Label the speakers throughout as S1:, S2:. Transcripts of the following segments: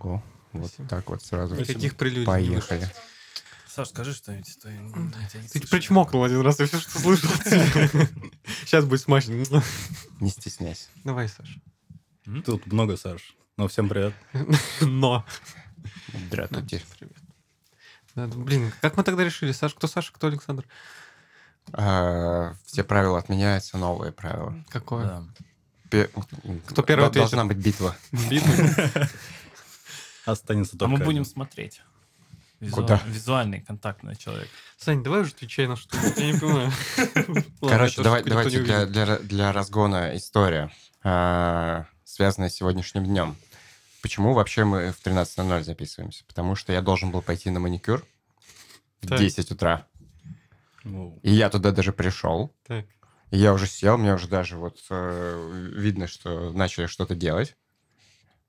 S1: Ого. Вот
S2: Спасибо.
S1: так вот сразу.
S2: Никаких прелюдий.
S1: Поехали.
S3: Саш, скажи что-нибудь.
S2: Ты
S3: слышу.
S2: причмокнул один раз, я все, что слышал. Сейчас будет смачно.
S1: Не стесняйся.
S2: Давай, Саш.
S4: Тут много Саш. Ну, всем привет.
S2: Но.
S1: Здравствуйте.
S2: Привет. Да, да, блин, как мы тогда решили? Саш, кто Саша, кто Александр?
S1: А, Все правила отменяются, новые правила.
S2: Какое?
S3: Да.
S1: Пе-
S2: Кто первый ответит?
S1: Должна быть битва.
S2: Битва?
S4: Останется
S3: А
S4: только...
S3: мы будем смотреть. Визуа-
S1: Куда?
S3: Визуальный, контактный человек.
S2: Сань, давай уже отвечай на что Я не понимаю.
S1: Короче, давай, давайте для, для, для разгона история, а, связанная с сегодняшним днем. Почему вообще мы в 13.00 записываемся? Потому что я должен был пойти на маникюр в
S2: Так.
S1: 10 утра. И я туда даже пришел.
S2: Так.
S1: И я уже сел, мне уже даже вот э, видно, что начали что-то делать.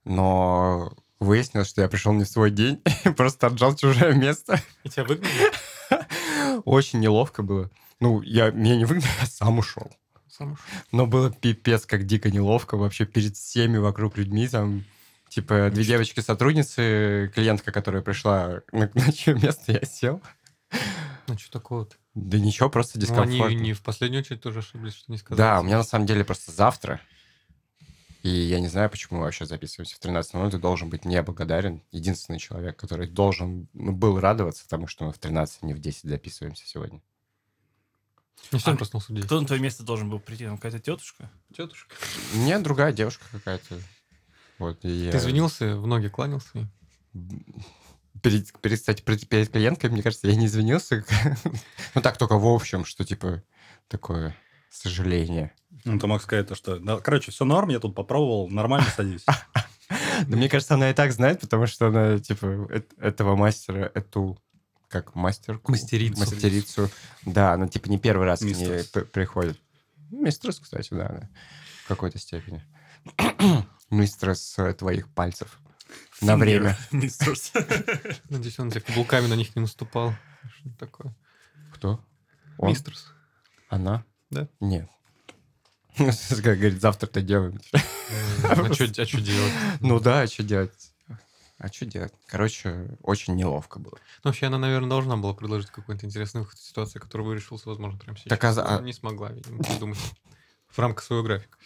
S1: Но выяснилось, что я пришел не в свой день, просто отжал чужое место.
S2: И тебя выгнали?
S1: Очень неловко было. Ну, я, меня не выгнали, я сам ушел.
S2: Сам ушел.
S1: Но было пипец, как дико неловко вообще перед всеми вокруг людьми. Там, типа, две девочки-сотрудницы, клиентка, которая пришла на, на чье место, я сел.
S2: Ну, что такого-то?
S1: Да ничего, просто
S2: Ну,
S1: дискомфорт.
S2: они не в последнюю очередь тоже ошиблись, что не сказали.
S1: Да, у меня на самом деле просто завтра. И я не знаю, почему мы вообще записываемся в 13.00. Ты должен быть мне благодарен. Единственный человек, который должен ну, был радоваться, потому что мы в 13, а не в 10 записываемся сегодня.
S2: Я сегодня
S3: А
S2: проснулся в 10.
S3: Кто на твое место должен был прийти? Там какая-то тетушка?
S2: Тетушка.
S1: Мне другая девушка какая-то. Вот, и
S2: Ты
S1: я-
S2: извинился, в ноги кланялся?
S1: перед, перед, кстати, перед, перед клиенткой, мне кажется, я не извинился. ну так, только в общем, что типа такое сожаление.
S4: Ну, ты мог сказать то, что... Да, короче, все норм, я тут попробовал, нормально садись.
S1: Да мне кажется, она и так знает, потому что она, типа, эт- этого мастера, эту, как мастерку?
S2: Мастерицу.
S1: Мастерицу. Да, она, типа, не первый раз к ней приходит. Мистерс, кстати, да, она в какой-то степени. Мистерс э, твоих пальцев. На время.
S3: Мистерс.
S2: Надеюсь, он тебе каблуками на них не наступал. Что такое?
S1: Кто? Он?
S2: Мистерс.
S1: Она?
S2: Да.
S1: Нет. Как говорит, завтра-то делаем.
S2: А что делать?
S1: Ну да, а что делать? А что делать? Короче, очень неловко было.
S2: Ну, вообще, она, наверное, должна была предложить какой-то интересный выход из ситуации, который вы решился, возможно, прямо сейчас.
S1: Так, а
S2: Но Не смогла, видимо, придумать в рамках своего графика.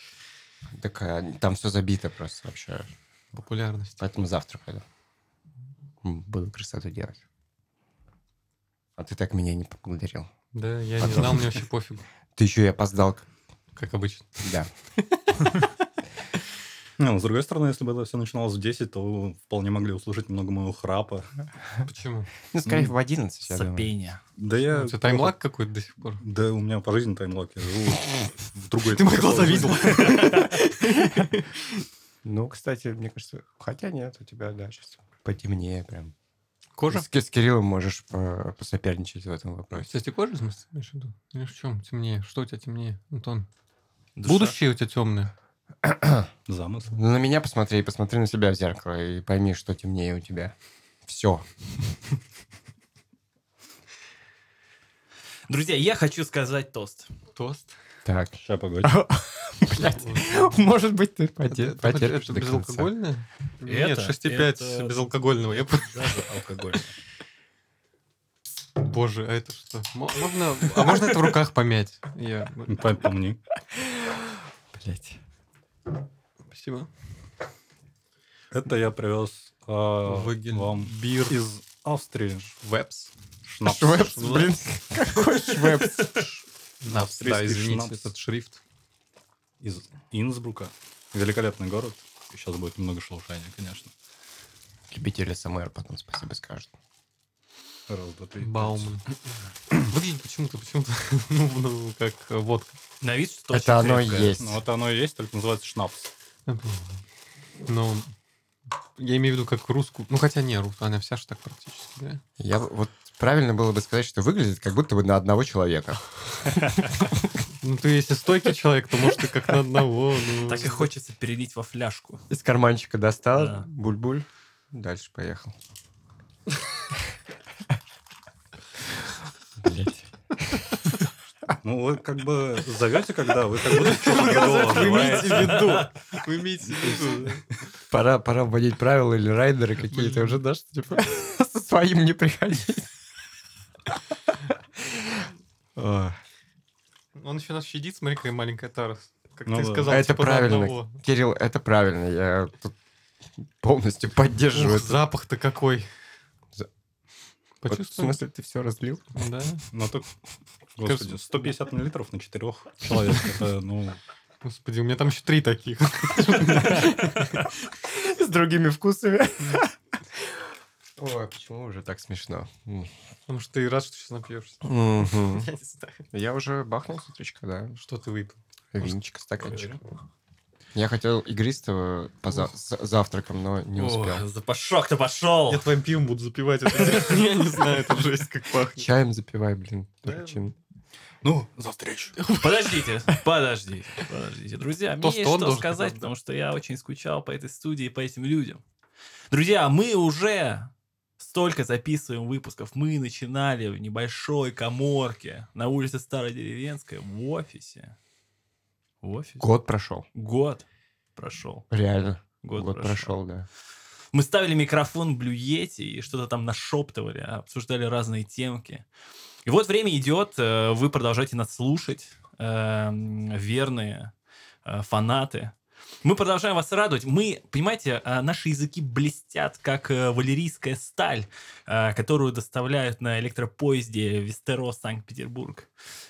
S1: Такая, там все забито просто вообще.
S2: Популярность.
S1: Поэтому завтра пойду. Буду красоту делать. А ты так меня не поблагодарил.
S2: Да, я не
S1: Потом.
S2: знал, мне вообще пофигу,
S1: Ты еще и опоздал.
S2: как обычно.
S1: Да.
S4: Ну, с другой стороны, если бы это все начиналось в 10, то вы вполне могли услышать много моего храпа.
S2: Почему?
S1: Ну, скорее, в 11, я думаю.
S3: Сопение.
S4: Да я...
S2: У тебя таймлаг какой-то до сих пор?
S4: Да, у меня по жизни таймлок. Я живу в другой...
S2: Ты мои глаза видел?
S1: Ну, кстати, мне кажется, хотя нет, у тебя, да, сейчас потемнее прям.
S2: Кожа?
S1: С, с Кириллом можешь по- посоперничать в этом вопросе.
S2: Кстати, кожа, в смысле, имеешь в виду? Или в чем темнее? Что у тебя темнее, Антон?
S3: Душа.
S2: Будущее у тебя темное.
S4: Замысел.
S1: Ну, на меня посмотри, посмотри на себя в зеркало и пойми, что темнее у тебя. Все.
S3: Друзья, я хочу сказать тост.
S2: Тост.
S1: Так.
S4: Сейчас, погоди.
S1: Блядь. Может быть, ты потерпишь
S2: это безалкогольное? Нет, 6,5
S3: это-
S2: безалкогольного. Я...
S3: Даже алкоголь.
S2: Боже, а это что? Мо- Можно... А можно это в руках помять? Я...
S4: Пом- Помни.
S1: Блядь.
S2: Спасибо.
S4: Это я привез а, вам бир из Австрии.
S2: Вебс.
S4: Шнапс.
S1: Швепс, блин. Какой швепс?
S2: Да,
S4: Австрийский
S2: извините,
S4: шнапс.
S2: этот шрифт.
S4: Из Инсбрука. Великолепный город. Сейчас будет немного шелушания, конечно.
S1: Любители СМР потом спасибо скажут.
S4: Раз, два, три.
S2: Бауман. Выглядит почему-то, почему-то, ну, ну, как э, водка.
S3: На вид что
S1: Это
S3: очень
S1: оно и
S3: крепкое.
S1: есть.
S4: Ну, вот оно и есть, только называется шнапс.
S2: Ну, я имею в виду как русскую. Ну, хотя не, рус- она вся же так практически, да?
S1: Я вот правильно было бы сказать, что выглядит как будто бы на одного человека.
S2: Ну, ты если стойкий человек, то, может, ты как на одного. ну.
S3: Так и хочется перелить во фляжку.
S1: Из карманчика достал,
S3: Да.
S1: буль-буль, дальше поехал. Блять.
S4: Ну, вы как бы зовете, когда вы как будто что-то
S2: Вы имеете в виду. Вы имеете в виду.
S1: Пора, пора вводить правила или райдеры какие-то уже, да, что типа со своим не приходить.
S2: Он еще нас щадит, смотри, какая маленькая тара. Как
S4: Ну
S2: ты сказал,
S1: Это
S2: типа,
S1: правильно.
S2: одного.
S1: Кирилл, это правильно. Я тут полностью поддерживаю.
S2: Ух, запах-то какой.
S1: За- Вот, в смысле, ты все разлил?
S2: Да.
S4: Ну так, господи, 150 миллилитров на четырех человек. Это, ну,
S2: Господи, у меня там еще три таких.
S1: С другими вкусами. Ой, почему уже так смешно?
S2: Потому что ты рад, что сейчас напьешься.
S1: Мгм.
S2: Я не знаю.
S1: Я уже бахнул с утречка, да.
S2: Что ты выпил?
S1: Винчик, стаканчик. Я хотел игристого по за- с завтраком, но не успел.
S3: Ой, запашок-то пошел.
S2: Я твоим пивом буду запивать это. Я не знаю, это жесть как пахнет.
S1: Чаем запивай, блин.
S2: Да.
S1: дурачин.
S4: ну, за встречу.
S3: Подождите, подождите, подождите. Друзья, мне
S2: Тост
S3: есть
S2: он
S3: что
S2: должен
S3: сказать,
S2: да.
S3: потому что я очень скучал по этой студии, по этим людям. Друзья, мы уже столько записываем выпусков. Мы начинали в небольшой коморке на улице Стародеревенская в офисе. В офисе?
S1: Год прошел.
S3: Год прошел.
S1: Реально.
S3: Год,
S1: Год,
S3: прошел.
S1: прошел, да.
S3: Мы ставили микрофон в Блюете и что-то там нашептывали, обсуждали разные темки. И вот время идет, э, вы продолжаете нас слушать, эм, верные э, фанаты. Мы продолжаем вас радовать. Мы, понимаете, э, наши языки блестят, как э, валерийская сталь, э, которую доставляют на электропоезде Вестерос, Санкт-Петербург.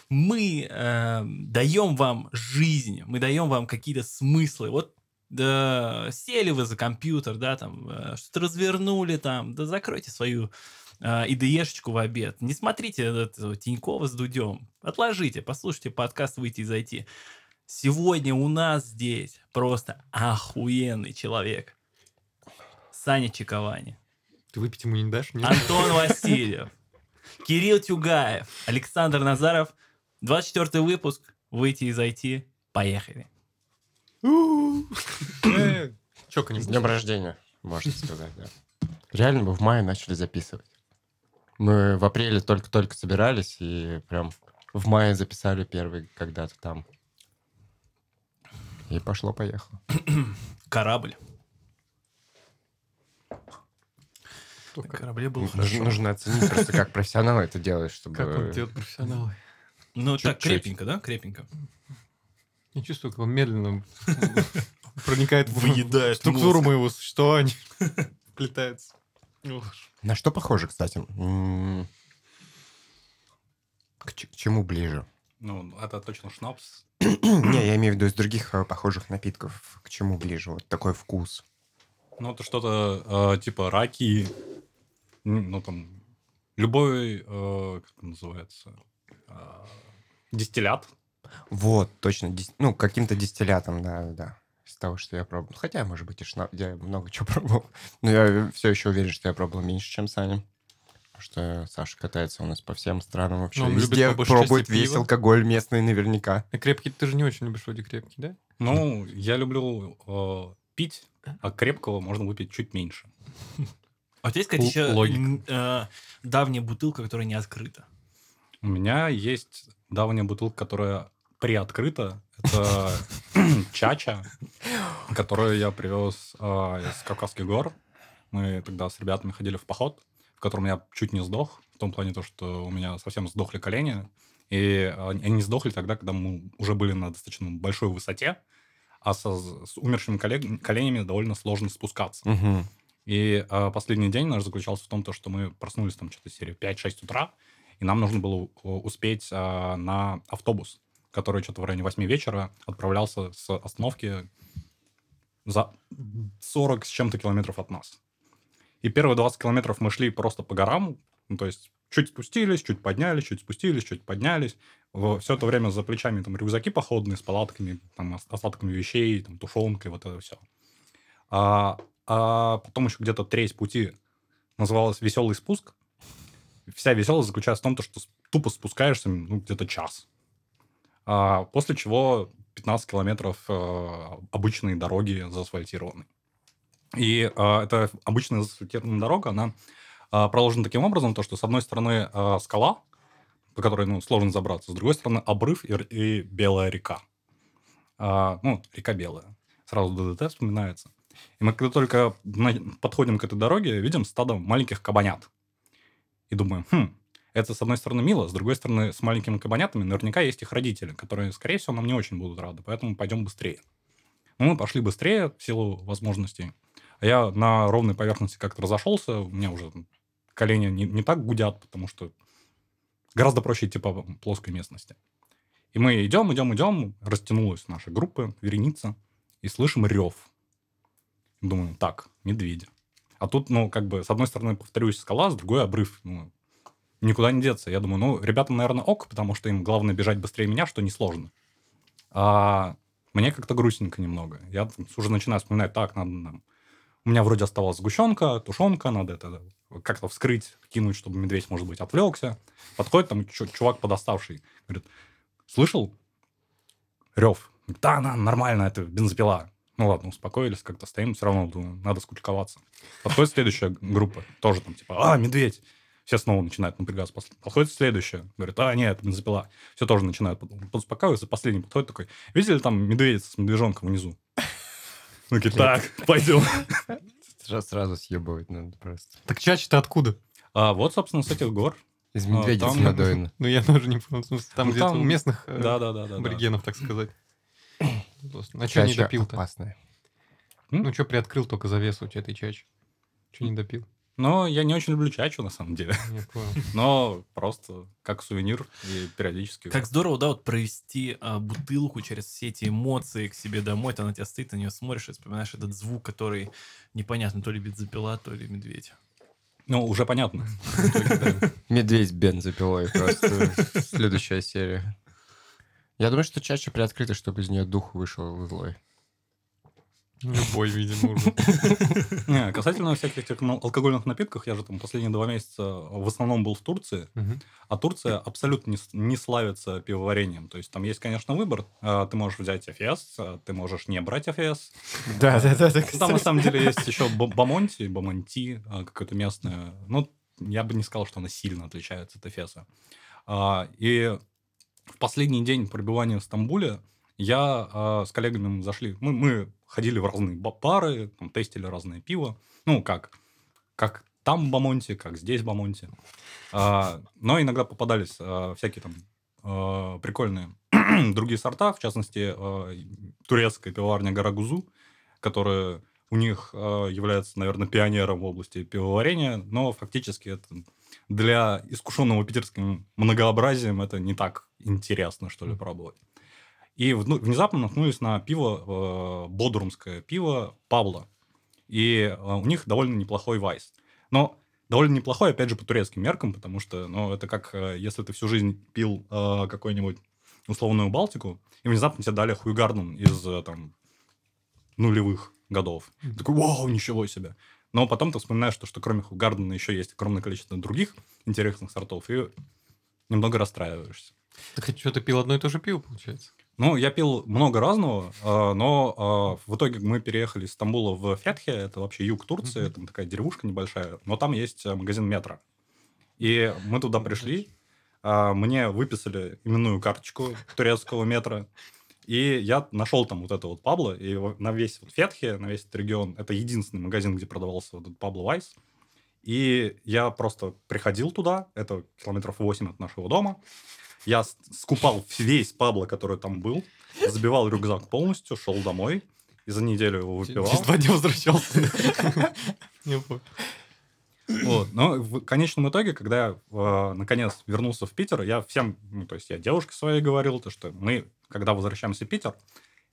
S3: Мы э, даем вам жизнь, мы даем вам какие-то смыслы. Вот да, сели вы за компьютер, да, там, э, что-то развернули там, да закройте свою э, ИДЕшечку в обед. Не смотрите этот Тинькова с Дудем. Отложите, послушайте подкаст «Выйти и зайти». Сегодня у нас здесь просто охуенный человек. Саня Чиковани,
S2: Ты выпить ему не дашь? Нет?
S3: Антон Васильев, Кирилл Тюгаев, Александр Назаров. 24 выпуск «Выйти и зайти». Поехали.
S2: Э,
S1: С
S2: Чоканем.
S1: днем рождения, можно сказать, да. Реально мы в мае начали записывать. Мы в апреле только-только собирались и прям в мае записали первый когда-то там. И пошло-поехало.
S3: Корабль. На корабле был
S1: Нуж-
S3: хорошо.
S1: Нужно оценить просто, как профессионал это делает, чтобы...
S2: Как он делает профессионалы.
S3: Ну, так, крепенько, да? Крепенько.
S2: Я чувствую, как он медленно проникает в структуру моего существования. Плетается. Ух.
S1: На что похоже, кстати? К чему ближе?
S4: Ну, это точно шнапс.
S1: Не, я имею в виду из других э, похожих напитков. К чему ближе? Вот такой вкус.
S4: Ну, это что-то э, типа раки. Ну, там, любой, э, как называется, э, дистиллят.
S1: Вот, точно. дис- Ну, каким-то дистиллятом, да, да. Из того, что я пробовал. Хотя, может быть, и шнап... Я много чего пробовал. Но я все еще уверен, что я пробовал меньше, чем Саня. Потому что Саша катается у нас по всем странам вообще.
S2: Ну, он любит
S1: Везде
S2: большей
S1: пробует
S2: части
S1: весь
S2: пиво.
S1: алкоголь местный наверняка.
S2: А крепкий, ты же не очень любишь вроде крепкий, да?
S4: Ну, я люблю э, пить, а крепкого можно выпить чуть меньше.
S3: А у тебя есть, кстати,
S2: Л-
S3: еще э, давняя бутылка, которая не открыта?
S4: У меня есть давняя бутылка, которая приоткрыта. Это чача, которую я привез э, из Кавказских гор. Мы тогда с ребятами ходили в поход, в котором я чуть не сдох. В том плане, то, что у меня совсем сдохли колени. И э, они сдохли тогда, когда мы уже были на достаточно большой высоте, а со, с умершими коллег- коленями довольно сложно спускаться.
S1: Мгм.
S4: И э, последний день наш заключался в том, то, что мы проснулись там что-то серии 5-6 утра, и нам нужно было успеть э, на автобус, который что-то в районе 8 вечера отправлялся с остановки за 40 с чем-то километров от нас. И первые 20 километров мы шли просто по горам, ну, то есть чуть спустились, чуть поднялись, чуть спустились, чуть поднялись. Все это время за плечами там рюкзаки походные с палатками, там, ос- остатками вещей, там, тушенкой, вот это все. А, а потом еще где-то треть пути называлась «Веселый спуск». Вся веселость заключается в том, то, что тупо спускаешься ну, где-то час. А, после чего 15 километров э, обычной дороги заасфальтированной. И э, эта обычная заасфальтированная дорога, она э, проложена таким образом, то, что с одной стороны э, скала, по которой ну, сложно забраться, с другой стороны обрыв и, и белая река. А, ну, река белая. Сразу ДДТ вспоминается. И мы когда только подходим к этой дороге, видим стадо маленьких кабанят. И думаем, хм, это, с одной стороны, мило, с другой стороны, с маленькими кабанятами наверняка есть их родители, которые, скорее всего, нам не очень будут рады, поэтому пойдем быстрее. Ну, мы пошли быстрее в силу возможностей. А я на ровной поверхности как-то разошелся, у меня уже колени не, не так гудят, потому что гораздо проще идти по плоской местности. И мы идем, идем, идем, растянулась наша группа, вереница, и слышим рев. Думаю, так, медведи. А тут, ну, как бы, с одной стороны, повторюсь, скала, с другой обрыв. Ну, никуда не деться. Я думаю, ну, ребятам, наверное, ок, потому что им главное бежать быстрее меня, что несложно. А мне как-то грустненько немного. Я уже начинаю вспоминать, так, надо нам... У меня вроде оставалась сгущенка, тушенка, надо это как-то вскрыть, кинуть, чтобы медведь, может быть, отвлекся. Подходит там чу- чувак подоставший, говорит, слышал рев? Да, на, нормально, это бензопила. Ну ладно, успокоились, как-то стоим, все равно думаю, надо скучковаться. Подходит следующая группа, тоже там типа, а, медведь. Все снова начинают напрягаться. Подходит следующая, говорит, а, нет, бензопила. Все тоже начинают под- подуспокаиваться. Последний подходит такой, видели там медведь с медвежонком внизу? Такие, так, пойдем.
S1: Сразу, съебывать надо просто.
S2: Так чаще-то откуда?
S4: А вот, собственно, с этих гор.
S1: Из
S4: А,
S1: медведицы
S4: там-
S1: надоено.
S2: Ну, я тоже не понял. в смысле, Там
S4: Ну,
S2: где-то
S4: там-
S2: у местных э,
S4: Да-да-да.
S2: аборигенов, так сказать. А что не допил-то?
S1: опасное.
S2: Ну, что приоткрыл только завесу у тебя этой чачи? Что не допил?
S4: Но я не очень люблю чачу, на самом деле. Но просто как сувенир и периодически.
S3: Как здорово, да, вот провести а, бутылку через все эти эмоции к себе домой, ты на тебя стоит, на нее смотришь и вспоминаешь этот звук, который непонятно, то ли бензопила, то ли медведь.
S4: Ну, уже понятно.
S1: Медведь бензопилой просто. Следующая серия. Я думаю, что чаще приоткрыта, чтобы из нее дух вышел злой.
S2: Любой, видимо, уже.
S4: Не, касательно всяких этих ну, алкогольных напитков, я же там последние два месяца в основном был в Турции, а Турция абсолютно не, не славится пивоварением. То есть там есть, конечно, выбор. А, Ты можешь взять Эфес, а ты можешь не брать Эфес.
S1: Да, да, да.
S4: Там на самом деле есть еще Бамонти, Бамонти, а, какое-то местное. Ну, я бы не сказал, что оно сильно отличается от Эфеса. И в последний день пребывания в Стамбуле я а, с коллегами зашли. Мы, мы ходили в разные ба- бары, там, тестили разное пиво. Ну, как, как там Бамонти, как здесь Бамонти. А, но иногда попадались а, всякие там а, прикольные другие сорта, в частности, а, турецкая пивоварня Гарагузу, которая у них э, является, наверное, пионером в области пивоварения, но фактически это для искушенного питерским многообразием это не так интересно, что ли, пробовать. И внезапно наткнулись на пиво, э, бодрумское пиво Павла. И э, у них довольно неплохой вайс. Но довольно неплохой, опять же, по турецким меркам, потому что, ну, это как э, если ты всю жизнь пил э, какой-нибудь условную Балтику, и внезапно тебе дали Хуйгарден из там нулевых годов. Ты такой, вау, ничего себе. Но потом ты вспоминаешь, что, что кроме Хугардена еще есть огромное количество других интересных сортов, и немного расстраиваешься.
S2: Так что ты пил одно и то же пиво, получается?
S4: Ну, я пил много разного, а, но а, в итоге мы переехали из Стамбула в Фетхе, это вообще юг Турции, там такая деревушка небольшая, но там есть а, магазин метро. И мы туда пришли, а, мне выписали именную карточку турецкого метро, и я нашел там вот это вот Пабло, и на весь вот Фетхе, на весь этот регион, это единственный магазин, где продавался вот этот Пабло Вайс. И я просто приходил туда, это километров 8 от нашего дома, я скупал весь Пабло, который там был, забивал рюкзак полностью, шел домой, и за неделю его выпивал.
S2: Через два дня возвращался.
S4: Вот. Но в конечном итоге, когда я э, наконец вернулся в Питер, я всем, ну, то есть я девушке своей говорил, то, что мы, когда возвращаемся в Питер,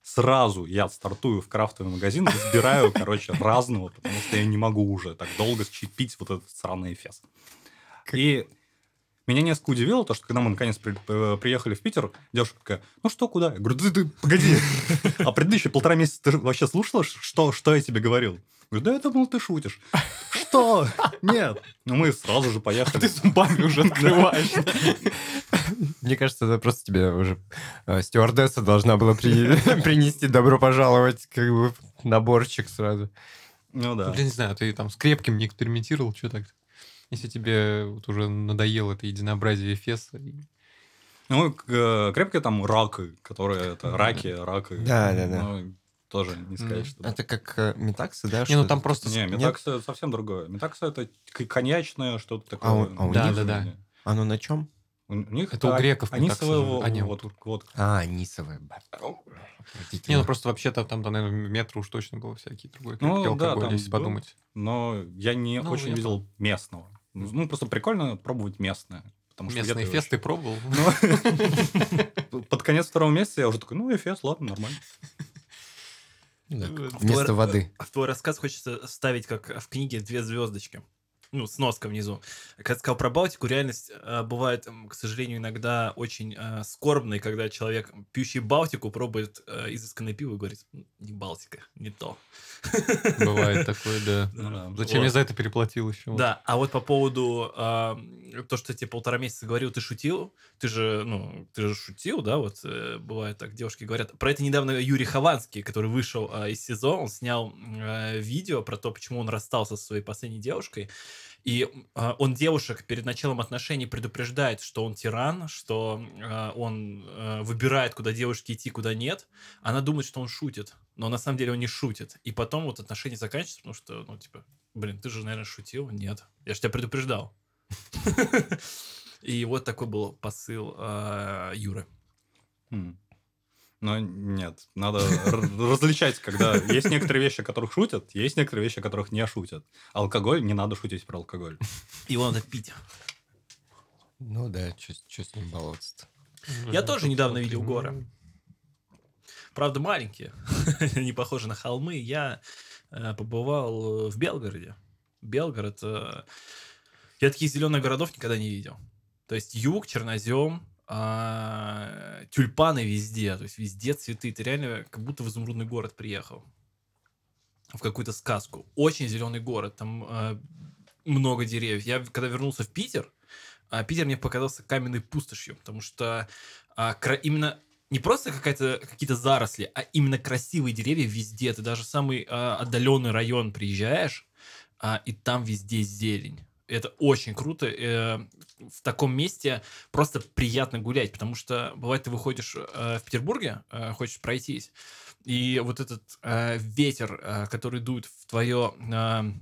S4: сразу я стартую в крафтовый магазин, избираю, короче, разного, потому что я не могу уже так долго пить вот этот сраный эфес. И меня несколько удивило то, что когда мы наконец при- э, приехали в Питер, девушка такая, ну что, куда? Я говорю, ты, ты погоди, а предыдущие полтора месяца ты вообще слушала, что, что я тебе говорил? Я говорю, да я думал, ты шутишь. Что? Нет. Ну, мы сразу же поехали.
S2: Ты зубами уже открываешь.
S1: Мне кажется, это просто тебе уже э, стюардесса должна была при- принести добро пожаловать, как бы наборчик сразу.
S4: Ну да.
S2: Я не знаю, ты там с крепким не экспериментировал, что так? Если тебе вот уже надоело это единообразие Эфеса. и-
S4: Ну, э, крепкие там раки, которые это раки, раки.
S1: Да, да, да.
S4: Ну, тоже не сказать, что...
S1: Это как э, метаксы, да?
S2: Не, ну там просто...
S4: Не, это совсем другое. Метакса это коньячное, что-то такое.
S1: у- а у
S2: Да,
S4: них-
S2: да, да.
S1: Оно на чем?
S4: У них
S2: Это у
S4: а-
S2: греков
S4: во-
S2: А, не,
S4: вот- водка.
S1: А, нисовая. ба-
S2: Не, ну просто вообще-то там, наверное, метро уж точно было всякие другой
S4: Ну, да, там
S2: если
S4: был.
S2: подумать.
S4: Но я не
S2: Ну,
S4: очень
S2: я
S4: видел местного. Ну, просто прикольно пробовать местное. Потому что
S2: Местный фест ты пробовал?
S4: Ну, под конец второго месяца я уже такой, ну, эфес, ладно, нормально.
S1: Вместо воды.
S3: В твой рассказ хочется ставить, как в книге, две звездочки. Ну, сноска внизу. Когда сказал про Балтику, реальность э, бывает, к сожалению, иногда очень э, скорбной, когда человек, пьющий Балтику, пробует э, изысканное пиво и говорит, «М, не Балтика, не то.
S2: Бывает такое, да.
S4: Ну да.
S2: Зачем я за это переплатил еще?
S3: Да, а вот по поводу а, то, что я тебе полтора месяца говорил, ты шутил, ты же, ну, ты же шутил, да, вот э, бывает так, девушки говорят. Про это недавно Юрий Хованский, который вышел а, из СИЗО, он снял э, видео про то, почему он расстался со своей последней девушкой. И а, он девушек перед началом отношений предупреждает, что он тиран, что а, он э, выбирает, куда девушке идти, куда нет. Она думает, что он шутит, но на самом деле он не шутит. И потом вот отношения заканчиваются, потому что, ну, типа, блин, ты же, наверное, шутил. Нет, я же тебя предупреждал. И вот такой был посыл а, Юры.
S4: Но нет, надо различать, когда есть некоторые вещи, о которых шутят, есть некоторые вещи, о которых не шутят. Алкоголь, не надо шутить про алкоголь.
S3: Его надо пить.
S1: Ну да, что с ним баловаться
S3: Я тоже недавно видел горы. Правда, маленькие. Они похожи на холмы. Я э, побывал э, в Белгороде. Белгород... э, я таких зеленых городов никогда не видел. То есть юг, чернозем, а, тюльпаны везде. То есть везде цветы. Ты реально как будто в изумрудный город приехал. В какую-то сказку. Очень зеленый город. Там э, много деревьев. Я когда вернулся в Питер, а Питер мне показался каменной пустошью, потому что а, кра- именно не просто какая-то, какие-то заросли, а именно красивые деревья везде. Ты даже самый а, отдаленный район приезжаешь, а, и там везде зелень. Это очень круто. э, в таком месте просто приятно гулять, потому что бывает ты выходишь э, в Петербурге, э, хочешь пройтись, и вот этот э, ветер, э, который дует в твое э,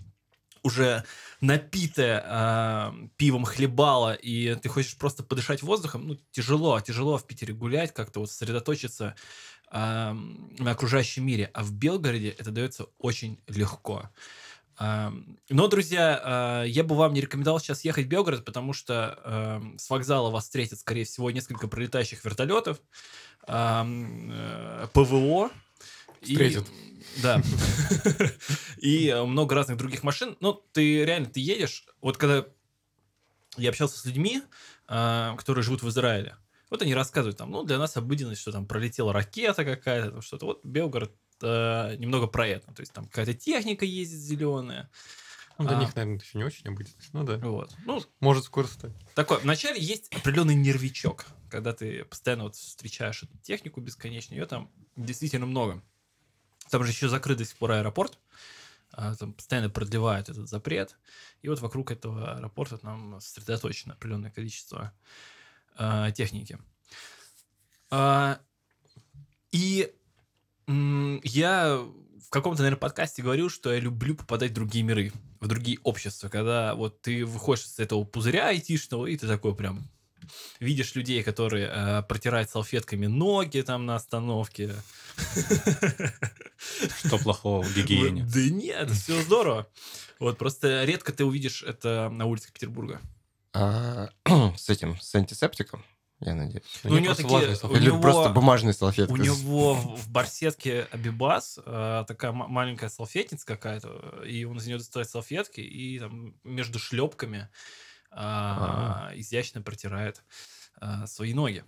S3: уже напитое а, пивом хлебало, и ты хочешь просто подышать воздухом, ну, тяжело, тяжело в Питере гулять, как-то вот сосредоточиться а, на окружающем мире. А в Белгороде это дается очень легко. Но, друзья, а, я бы вам не рекомендовал сейчас ехать в Белгород, потому что а, с вокзала вас встретят, скорее всего, несколько пролетающих вертолетов, а, м, э, ПВО. и-
S2: Встретят.
S3: Да. И э, много разных других машин. Ну, ты реально, ты едешь, вот когда я общался с людьми, а, которые живут в Израиле, вот они рассказывают там, ну, для нас обыденность, что там пролетела ракета какая-то, там что-то. Вот Белгород э, немного про это. То есть там какая-то техника ездит зеленая.
S2: Ну, для
S3: А.
S2: них, наверное, еще не очень обыденность. Ну да.
S3: Вот. Ну,
S2: Может скоро стать.
S3: такое. Вначале есть определенный нервичок, когда ты постоянно вот встречаешь эту технику бесконечно, ее там действительно много. Там же еще закрыт до сих пор аэропорт, а, там постоянно продлевают этот запрет, и вот вокруг этого аэропорта там сосредоточено определенное количество а, техники. А, и я в каком-то, наверное, подкасте говорил, что я люблю попадать в другие миры, в другие общества, когда вот ты выходишь из этого пузыря айтишного, и ты такой прям видишь людей, которые э, протирают салфетками ноги там на остановке.
S4: Что плохого в гигиене?
S3: Да нет, все здорово. Вот просто редко ты увидишь это на улицах Петербурга.
S1: А, с этим, с антисептиком, я надеюсь.
S3: Ну, у него
S2: просто
S3: такие- у
S2: салфетки.
S1: Или
S3: него-
S1: просто бумажные салфетки.
S3: У него в барсетке Абибас э, такая ма- маленькая салфетница какая-то, и он из нее достает салфетки и там между шлепками а, изящно протирает а, свои ноги.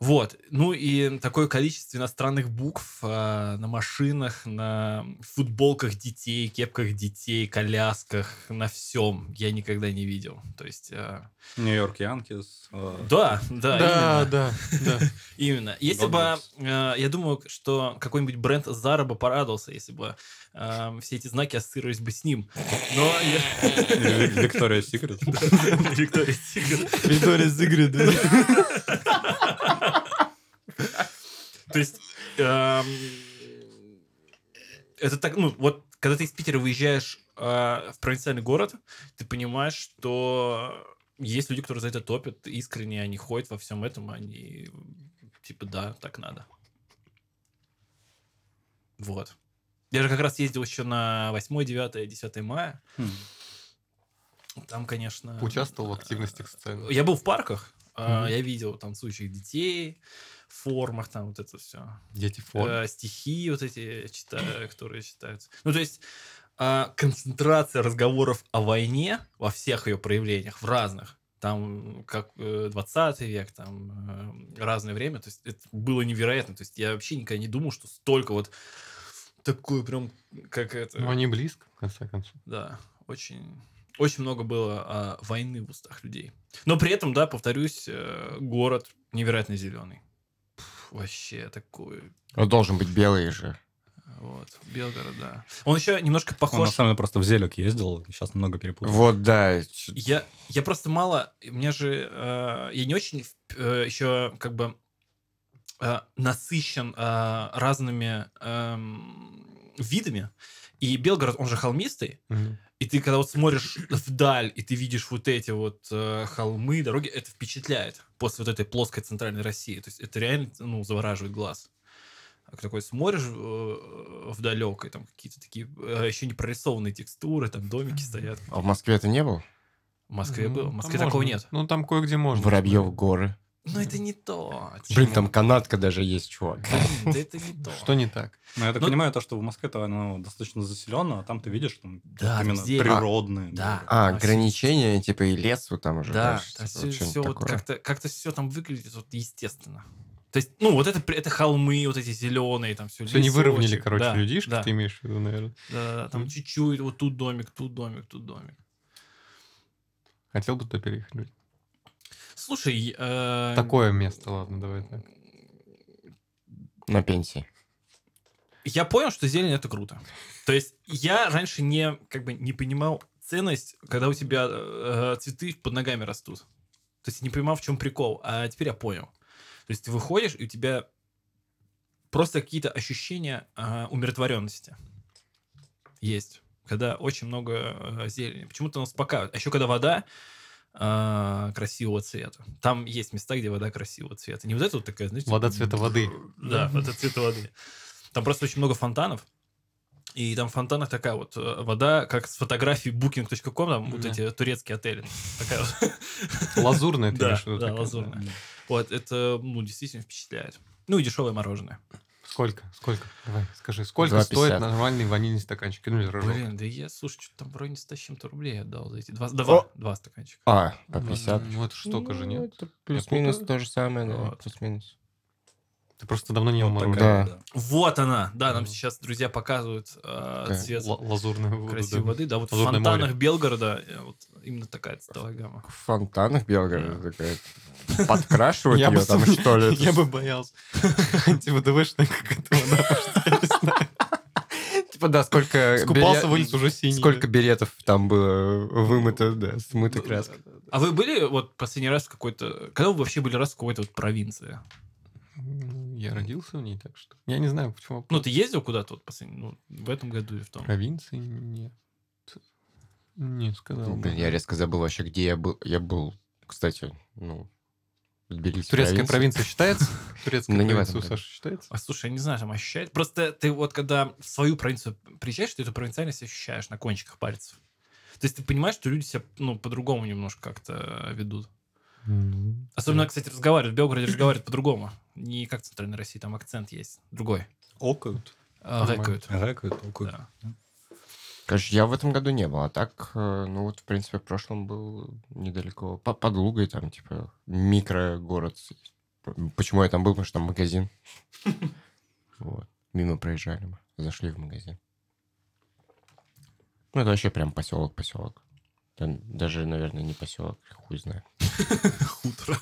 S3: Вот. Ну и такое количество иностранных букв а, на машинах, на футболках детей, кепках детей, колясках, на всем я никогда не видел. То есть, а,
S4: Нью-Йорк Янкис. э,
S3: да, да,
S2: Да,
S3: именно.
S2: да, да.
S3: Именно. Если бы, э, я думаю, что какой-нибудь бренд Zara бы порадовался, если бы э, все эти знаки ассоциировались бы с ним. Но
S4: Виктория Секрет.
S3: Виктория Секрет.
S2: Виктория Зигрид, да.
S3: То есть, эм, это так, ну, вот, когда ты из Питера выезжаешь э, в провинциальный город, ты понимаешь, что есть люди, которые за это топят искренне, они ходят во всем этом, они типа, да, так надо. Вот. Я же как раз ездил еще на 8, 9, 10 мая.
S4: Хм.
S3: Там, конечно...
S2: Участвовал в активностях социальных.
S3: Я был в парках,
S2: Мгм.
S3: я видел танцующих детей формах, там вот это все.
S2: Дети форм.
S3: Э, стихи вот эти читаю, которые читаются. Ну, то есть а, концентрация разговоров о войне во всех ее проявлениях, в разных. Там как э, 20 век, там э, разное время. То есть это было невероятно. То есть я вообще никогда не думал, что столько вот такое прям, как это...
S2: Ну, они близко, в конце концов.
S3: Да, очень, очень много было а, войны в устах людей. Но при этом, да, повторюсь, э, город невероятно зеленый. Вообще такой.
S1: Он должен быть белый же.
S3: Вот, Белгород, да. Он еще немножко
S4: Он на
S3: похож.
S4: самом деле просто в Зелек ездил, сейчас немного перепутал.
S1: Вот, да.
S3: Я, я просто мало, у меня же, э, я не очень э, еще как бы э, насыщен э, разными эм, видами. И Белгород, он же холмистый,
S2: Мгм.
S3: И ты, когда вот смотришь вдаль, и ты видишь вот эти вот э, холмы, дороги, это впечатляет после вот этой плоской центральной России. То есть это реально, ну, завораживает глаз. А такой смотришь э, и там какие-то такие э, еще не прорисованные текстуры, там домики стоят.
S1: А в Москве это не был?
S3: В Москве
S2: Ну,
S3: был, в
S2: там
S3: Москве такого
S2: можно.
S3: нет.
S2: Ну, там кое-где можно.
S1: Воробьев горы.
S3: Но это не то.
S1: Блин, там канатка даже есть, чувак.
S3: Блин, да это не то.
S2: Что не так?
S4: Но я так
S3: Ну-
S4: понимаю, то, что в Москве-то оно достаточно заселено, а там ты видишь там
S3: Да,
S4: именно
S3: везде.
S4: природные.
S3: Да.
S1: А, ограничения, типа и лесу там уже.
S3: Да,
S1: типа,
S3: все, вот как-то, как-то все там выглядит вот естественно. То есть, ну, вот это, это холмы, вот эти зеленые, там все.
S2: Все не выровняли, короче, людишки,
S3: да,
S2: ты имеешь в виду, наверное.
S3: да, да, там чуть-чуть, вот тут домик, тут домик, тут домик.
S2: Хотел бы туда переехать.
S3: Слушай, э,
S2: Такое место, ладно, давай так.
S1: На пенсии.
S3: я понял, что зелень это круто. То есть я раньше не как бы не понимал ценность, когда у тебя э, цветы под ногами растут. То есть не понимал, в чем прикол. А теперь я понял. То есть ты выходишь, и у тебя просто какие-то ощущения э, умиротворенности есть. Когда очень много э, зелени. Почему-то он успокаивает. А еще когда вода э, красивого цвета. Там есть места, где вода красивого цвета. Не вот это вот такая, знаете...
S2: Вода цвета воды.
S3: Да, вода цвета воды. Там просто очень много фонтанов. И там в фонтанах такая вот э, вода, как с фотографий booking.com, там вот
S2: Да.
S3: эти турецкие отели. Такая вот.
S2: Лазурная ты
S3: Да, лазурная. Вот, это, ну, действительно впечатляет. Ну, и дешевое мороженое.
S2: Сколько? Сколько? Давай, скажи, сколько
S1: 2,50.
S2: стоит нормальный ванильный стаканчик? Ну, рожок?
S3: Блин, да я, слушай, что-то там в районе 100 с чем-то рублей отдал за эти два,
S1: О!
S3: два, два стаканчика.
S1: А, по
S2: Ну,
S1: 50.
S2: Ну, это штука же, нет?
S1: плюс-минус то же самое, да,
S3: Вот.
S1: плюс-минус.
S2: Ты просто давно не
S4: Вот такая,
S1: Да.
S3: Вот она! Да, нам сейчас друзья показывают э,
S1: Да.
S3: цвет
S2: Ла- Лазурную воду.
S3: красивой
S2: да.
S3: воды. Да, вот в
S2: море.
S3: фонтанах Белгорода э, вот именно такая цветовая гамма.
S1: В фонтанах Белгорода такая. Подкрашивать
S2: Я бы
S1: ее там, что ли?
S2: Я бы боялся. Антивдвшная какая-то вода. не знаю.
S1: Типа, да, сколько...
S2: Скупался, вылез уже синий.
S1: Сколько билетов там было вымыто, да, смыто краской.
S3: А вы были вот последний раз в какой-то... Когда вы вообще были раз в какой-то вот провинции?
S2: Я родился в ней, так что... Я не знаю, почему.
S3: Ну, ты ездил куда-то вот последний... Ну, в этом году или в том?
S2: Провинции нет. Не сказал бы.
S1: Блин, я резко забыл вообще, где я был. Я был, кстати, ну, в Тбилиси.
S2: Турецкая
S1: провинции.
S2: провинция считается? Турецкая
S1: Ну,
S2: провинция у. Саши считается?
S3: А слушай, я не знаю, там ощущает. Просто ты вот когда в свою провинцию приезжаешь, ты эту провинциальность ощущаешь на кончиках пальцев. То есть ты понимаешь, что люди себя ну, по-другому немножко как-то ведут.
S2: Ну,
S3: Особенно, кстати, разговаривают. В Белгороде разговаривают по-другому. Не как в Центральной России, там акцент есть. Другой.
S4: Окают.
S3: А. Рэкают.
S4: Рэкают, окают.
S3: Да.
S1: Конечно, я в этом году не был, а так, э, ну вот, в принципе, в прошлом был недалеко. По- Под Лугой там, типа, микрогород. Почему я там был? Потому что там магазин. Вот. Мимо проезжали мы. Зашли в магазин. Ну, это вообще прям поселок-поселок. Даже, наверное, не поселок, хуй знает.
S3: Хутор.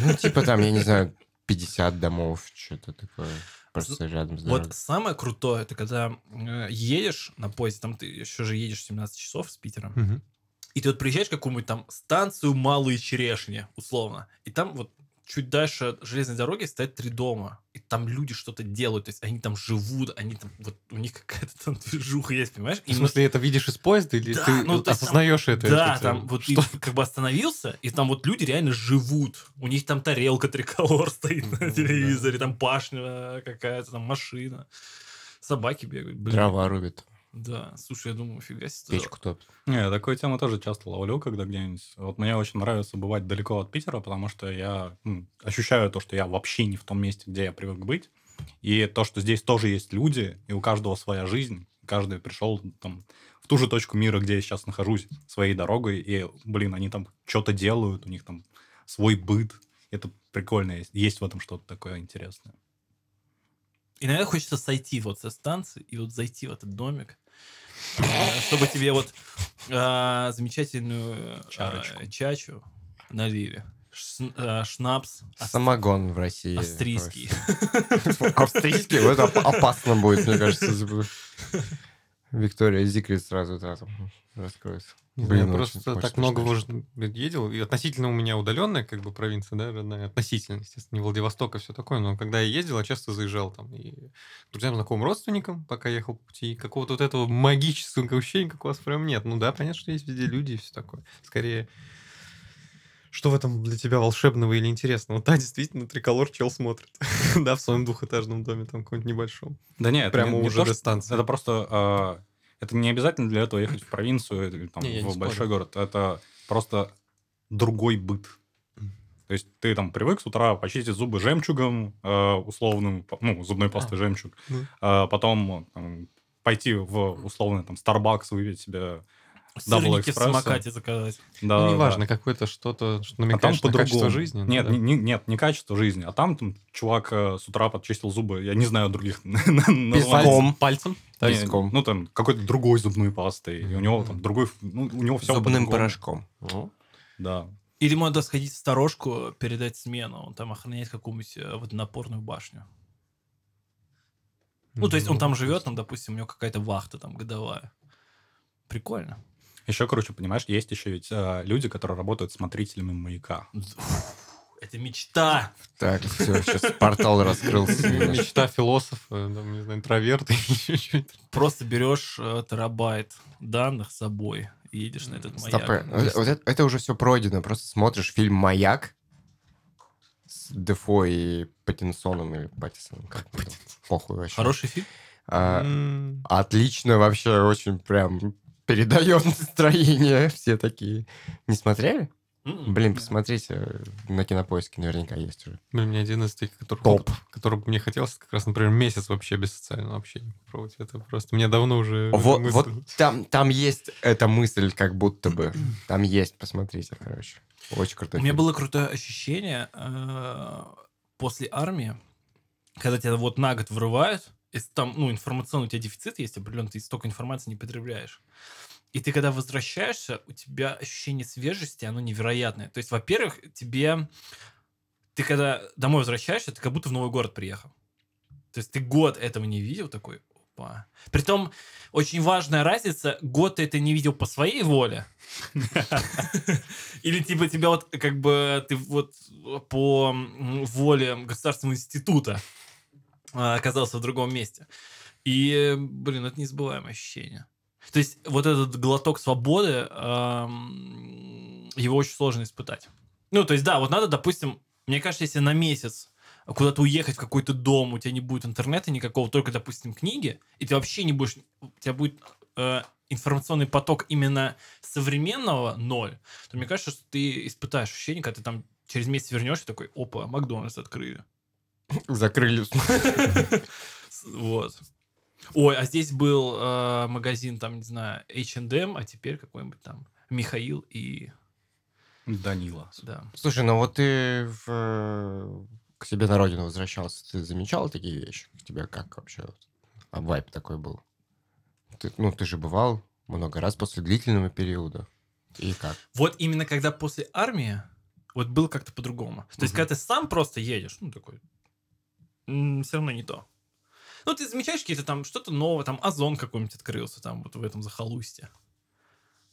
S1: Ну, типа там, я не знаю, 50 домов, что-то такое. Просто рядом с дорогой.
S3: Вот самое крутое, это когда э, едешь на поезде, там ты еще же едешь 17 часов с Питера,
S2: Мгм.
S3: и ты вот приезжаешь в какую-нибудь там станцию Малые Черешни, условно, и там вот чуть дальше от железной дороги стоят три дома. И там люди что-то делают. То есть они там живут, они там, вот у них какая-то там движуха есть, понимаешь?
S2: В смысле, это видишь из поезда или
S3: Да,
S2: ты
S3: ну, есть там-
S2: осознаешь это?
S3: Да,
S2: Это
S3: там вот
S2: что?
S3: ты как бы остановился, и там вот люди реально живут. У них там тарелка триколор стоит на
S2: Ну,
S3: телевизоре, там пашня какая-то, там машина. Собаки бегают. Блин.
S1: Дрова рубит,
S3: Да, слушай, я думаю, фига себе.
S1: печку топит.
S4: Не, такую тему тоже часто ловлю, когда где-нибудь... Вот мне очень нравится бывать далеко от Питера, потому что я м, ощущаю то, что я вообще не в том месте, где я привык быть. И то, что здесь тоже есть люди, и у каждого своя жизнь. Каждый пришел там в ту же точку мира, где я сейчас нахожусь, своей дорогой. И, блин, они там что-то делают, у них там свой быт. Это прикольно. Есть, есть в этом что-то такое интересное.
S3: Иногда хочется сойти вот со станции и вот зайти в этот домик, чтобы тебе вот э, замечательную э,
S4: Чарочку.
S3: чачу налили. Шн- э, Шнапс. ас-
S1: Самогон в России.
S3: Австрийский.
S1: Австрийский? Вот оп- опасно будет, мне кажется. Виктория Зикрит сразу да, там раскроется.
S2: Не
S1: Блин,
S2: знаю, просто так много
S1: смешно.
S2: уже ездил. И относительно у меня удаленная как бы провинция, да, родная. Относительно, естественно, не Владивосток, а все такое. Но когда я ездил, я часто заезжал там и друзьям, знакомым, родственникам, пока ехал по пути. И какого-то вот этого магического ощущения, как у вас прям нет. Ну да, понятно, что есть везде люди и все такое. Скорее, что в этом для тебя волшебного или интересного? Да, действительно, триколор чел смотрит. да, в своем двухэтажном доме, там каком-нибудь небольшом.
S4: Да нет,
S2: Прямо
S4: не, не
S2: уже
S4: что-
S2: станции.
S4: Это просто... а, это не обязательно для этого ехать в провинцию или там,
S2: Не, я не
S4: в
S2: спорю.
S4: большой город. Это просто другой быт. То есть ты там привык с утра почистить зубы жемчугом, э, условным, ну, зубной пастой жемчуг,
S2: Ну.
S4: а потом там, пойти в условный там Starbucks, выпить себе...
S3: Сырники в самокате заказать.
S4: Да,
S2: ну,
S4: да.
S2: неважно, какое-то что-то, что
S4: А там
S2: намекаешь на качество жизни. ну
S4: Нет,
S2: да.
S4: не, не- нет, не качество жизни. А там, там чувак э, с утра подчистил зубы. Я не знаю других.
S2: Пальцем?
S4: Не,
S1: Песком.
S4: Ну, там, какой-то другой зубной пастой. И у него там другой... Ну, у него все
S1: Зубным порошком.
S4: Да.
S3: Или можно сходить в сторожку, передать смену, он там охраняет какую-нибудь э, водонапорную башню. Ну, то есть он там живет, там, допустим, у него какая-то вахта там годовая. Прикольно.
S4: Еще, короче, понимаешь, есть еще ведь э, люди, которые работают смотрителями маяка.
S3: Это мечта.
S1: Так, все, сейчас портал раскрылся.
S2: Мечта философа, там, не знаю, интроверта.
S3: Просто берешь э, терабайт данных с собой и едешь на этот маяк.
S1: Стопэ. Вот это, это уже все пройдено. Просто смотришь фильм «Маяк» с Дефо и Паттинсоном или Паттисоном. Как Похуй вообще.
S3: Хороший фильм?
S1: А, отлично вообще, очень прям передает настроение. Все такие. Не смотрели?
S3: М-м.
S1: Блин, посмотрите. На кинопоиске наверняка есть уже.
S2: Блин, у меня один из таких, который,
S1: Топ.
S2: который бы мне хотелось как раз, например, месяц вообще без социального общения попробовать. Это просто мне давно уже
S1: Вот,
S2: мысль-
S1: вот там, там есть эта мысль, как будто бы. Там есть, посмотрите, короче. Очень
S3: У
S1: крутой
S3: меня было крутое ощущение э, после армии, когда тебя вот на год вырывают, если там, ну, информационный у тебя дефицит есть определенный, ты столько информации не потребляешь. И ты, когда возвращаешься, у тебя ощущение свежести, оно невероятное. То есть, во-первых, тебе... Ты когда домой возвращаешься, ты как будто в новый город приехал. То есть ты год этого не видел, такой, опа. Притом, очень важная разница, год ты это не видел по своей воле, или типа тебя вот как бы ты вот по воле государственного института оказался в другом месте. И, блин, это незабываемое ощущение. То есть вот этот глоток свободы, ам, его очень сложно испытать. Ну, то есть, да, вот надо, допустим, мне кажется, если на месяц куда-то уехать в какой-то дом, у тебя не будет интернета никакого, только, допустим, книги, и ты вообще не будешь... У тебя будет э, информационный поток именно современного ноль, то мне кажется, что ты испытаешь ощущение, когда ты там через месяц вернешься, такой, опа, Макдональдс открыли.
S1: Закрыли.
S3: Вот. Ой, а здесь был э, магазин, там, не знаю, H&M, а теперь какой-нибудь там Михаил и...
S4: Данила.
S3: Да.
S1: Слушай, ну вот ты в, э, к себе на родину возвращался, ты замечал такие вещи? У тебя как вообще а вайп такой был? Ты, ну, ты же бывал много раз после длительного периода. И как?
S3: Вот именно когда после армии, вот было как-то по-другому. То есть,
S4: Мгм.
S3: когда ты сам просто едешь, ну, такой, все равно не то. Ну, ты замечаешь какие-то там, что-то новое, там, Озон какой-нибудь открылся там, вот в этом захолустье.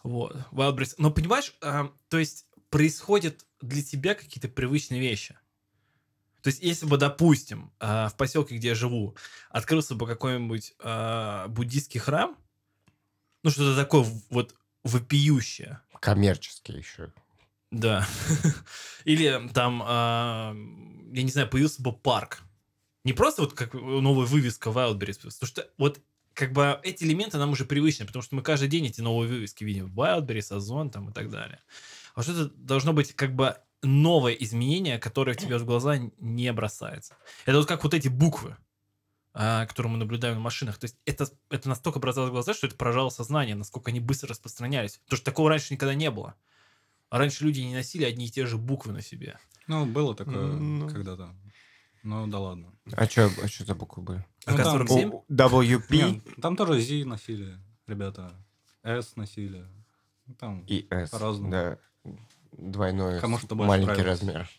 S3: Вот. Wildberries. Но, понимаешь, а, то есть, происходят для тебя какие-то привычные вещи. То есть, если бы, допустим, а, в поселке, где я живу, открылся бы какой-нибудь а, буддийский храм, ну, что-то такое вот вопиющее,
S1: Коммерческий еще.
S3: да. Или там, я не знаю, появился бы парк. Не просто вот как новая вывеска Wildberries, потому что вот как бы эти элементы нам уже привычны, потому что мы каждый день эти новые вывески видим. Wildberries, Озон там и так далее. А что-то должно быть как бы новое изменение, которое в тебя в глаза не бросается. Это вот как вот эти буквы, а, которые мы наблюдаем на машинах. То есть это, это настолько бросалось в глаза, что это поражало сознание, насколько они быстро распространялись. Потому что такого раньше никогда не было. А раньше люди не носили одни и те же буквы на себе.
S4: Ну, было такое
S2: Ну.
S4: когда-то. Ну, да ладно.
S1: А что а чё за буквы были?
S3: А
S4: Ну, там-
S3: К-47?
S1: О, WP
S4: Нет, там тоже Z носили, ребята. S носили. Ну, Там
S1: и S.
S4: По-разному.
S1: Да. Двойной
S4: Кому что больше
S1: маленький
S4: нравилось.
S1: размер.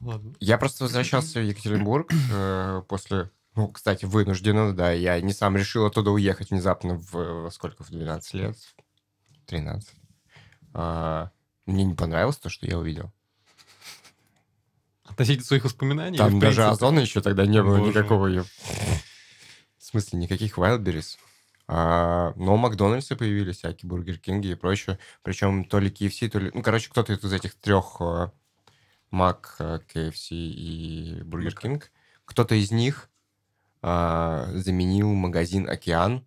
S2: Ладно.
S1: Я просто возвращался в Екатеринбург э, после... Ну, кстати, вынужденно, да. Я не сам решил оттуда уехать внезапно в... во сколько? В 12 лет? 13. А, мне не понравилось то, что я увидел.
S2: Относительно своих воспоминаний?
S1: Там даже
S2: принципе?
S1: Озона еще тогда не было
S2: Боже
S1: никакого. её- В смысле, никаких Wildberries. А, но Макдональдсы появились, всякие Бургер Кинги и прочее. Причем то ли KFC, то ли... Ну, короче, кто-то из этих трех э, Мак, э, KFC и Бургер Кинг, кто-то из них а, заменил магазин «Океан»,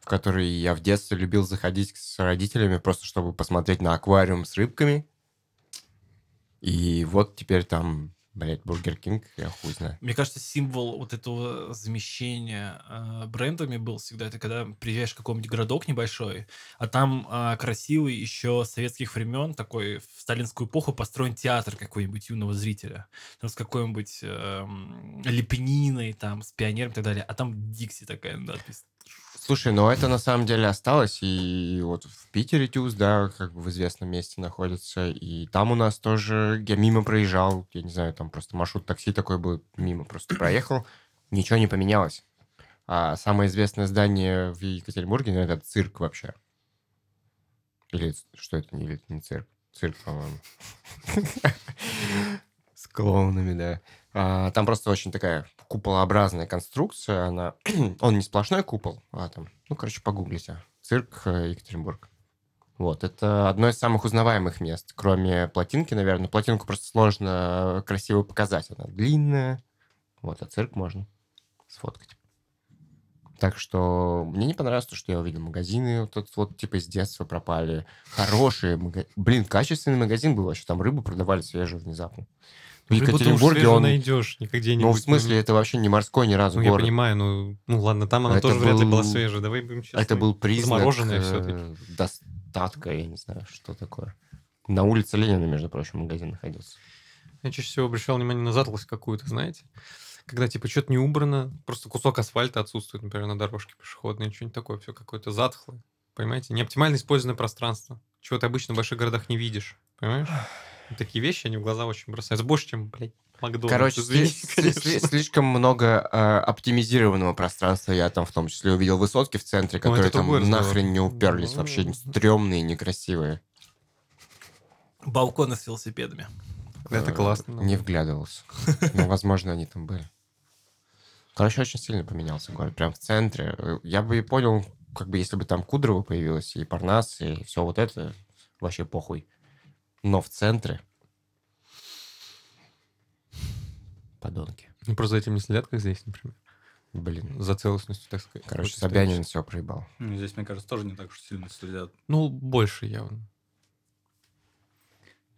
S1: в который я в детстве любил заходить с родителями, просто чтобы посмотреть на аквариум с рыбками. И вот теперь там, блядь, Бургер Кинг, я хуй знаю.
S3: Мне кажется, символ вот этого замещения э, брендами был всегда, это когда приезжаешь в какой-нибудь городок небольшой, а там э, красивый еще советских времен, такой в сталинскую эпоху построен театр какой-нибудь юного зрителя. Там с какой-нибудь эм, лепниной, там, с пионером и так далее. А там Дикси такая надпись.
S1: Слушай, ну это на самом деле осталось, и вот в Питере Тюз, да, как бы в известном месте находится, и там у нас тоже, я мимо проезжал, я не знаю, там просто маршрут такси такой был, мимо просто проехал, ничего не поменялось. А самое известное здание в Екатеринбурге, ну, это цирк вообще. Или что это, или это не цирк? Цирк, по-моему. С клоунами, да. А, там просто очень такая куполообразная конструкция. Она... Он не сплошной купол, а там... Ну, короче, погуглите. Цирк э, Екатеринбург. Вот, это одно из самых узнаваемых мест, кроме плотинки, наверное. Плотинку просто сложно красиво показать. Она длинная. Вот, а цирк можно сфоткать. Так что мне не понравилось то, что я увидел. Магазины вот, тут вот типа из детства пропали. Хорошие магазины. Блин, качественный магазин был вообще. Там рыбу продавали свежую внезапно. В Екатеринбурге он...
S2: найдешь не где-нибудь.
S1: Ну, в смысле, это вообще не морской ни разу
S2: Ну, я
S1: город.
S2: понимаю, ну, ну ладно, там она
S1: Это
S2: тоже вряд ли была
S1: был-
S2: свежая. Давай будем честны.
S1: Это был признак
S2: Замороженная
S1: э,
S2: всё-таки.
S1: достатка, я не знаю, что такое. На улице Ленина, между прочим, магазин находился.
S2: Я чаще всего обращал внимание на затлость какую-то, знаете? Когда, типа, что-то не убрано, просто кусок асфальта отсутствует, например, на дорожке пешеходной, что-нибудь такое, все какое-то затхлое. Понимаете? Неоптимально использованное пространство. Чего ты обычно в больших городах не видишь. Понимаешь? Такие вещи, они в глаза очень бросаются. Больше, чем, блядь, Макдональдс.
S1: Короче,
S2: извини,
S1: сли- слишком много э, оптимизированного пространства. Я там в том числе увидел высотки в центре,
S2: Ну,
S1: которые там
S2: другой разговор.
S1: нахрен не уперлись.
S2: Ну,
S1: Вообще
S2: ну.
S1: стрёмные, некрасивые.
S3: Балконы с велосипедами.
S2: Это
S1: Э,
S2: классно.
S1: Не вглядывался. Ну, возможно, они там были. Короче, очень сильно поменялся город. Прям в центре. Я бы и понял, как бы, если бы там Кудрово появилось, и Парнас, и все вот это, вообще похуй. Но в центре... Подонки.
S2: Ну, просто за этим не следят, как здесь, например.
S1: Блин.
S2: За целостностью, так сказать.
S1: Короче, Собянин все проебал.
S4: Ну, Здесь, мне кажется, тоже не так уж сильно следят.
S2: Ну, больше явно.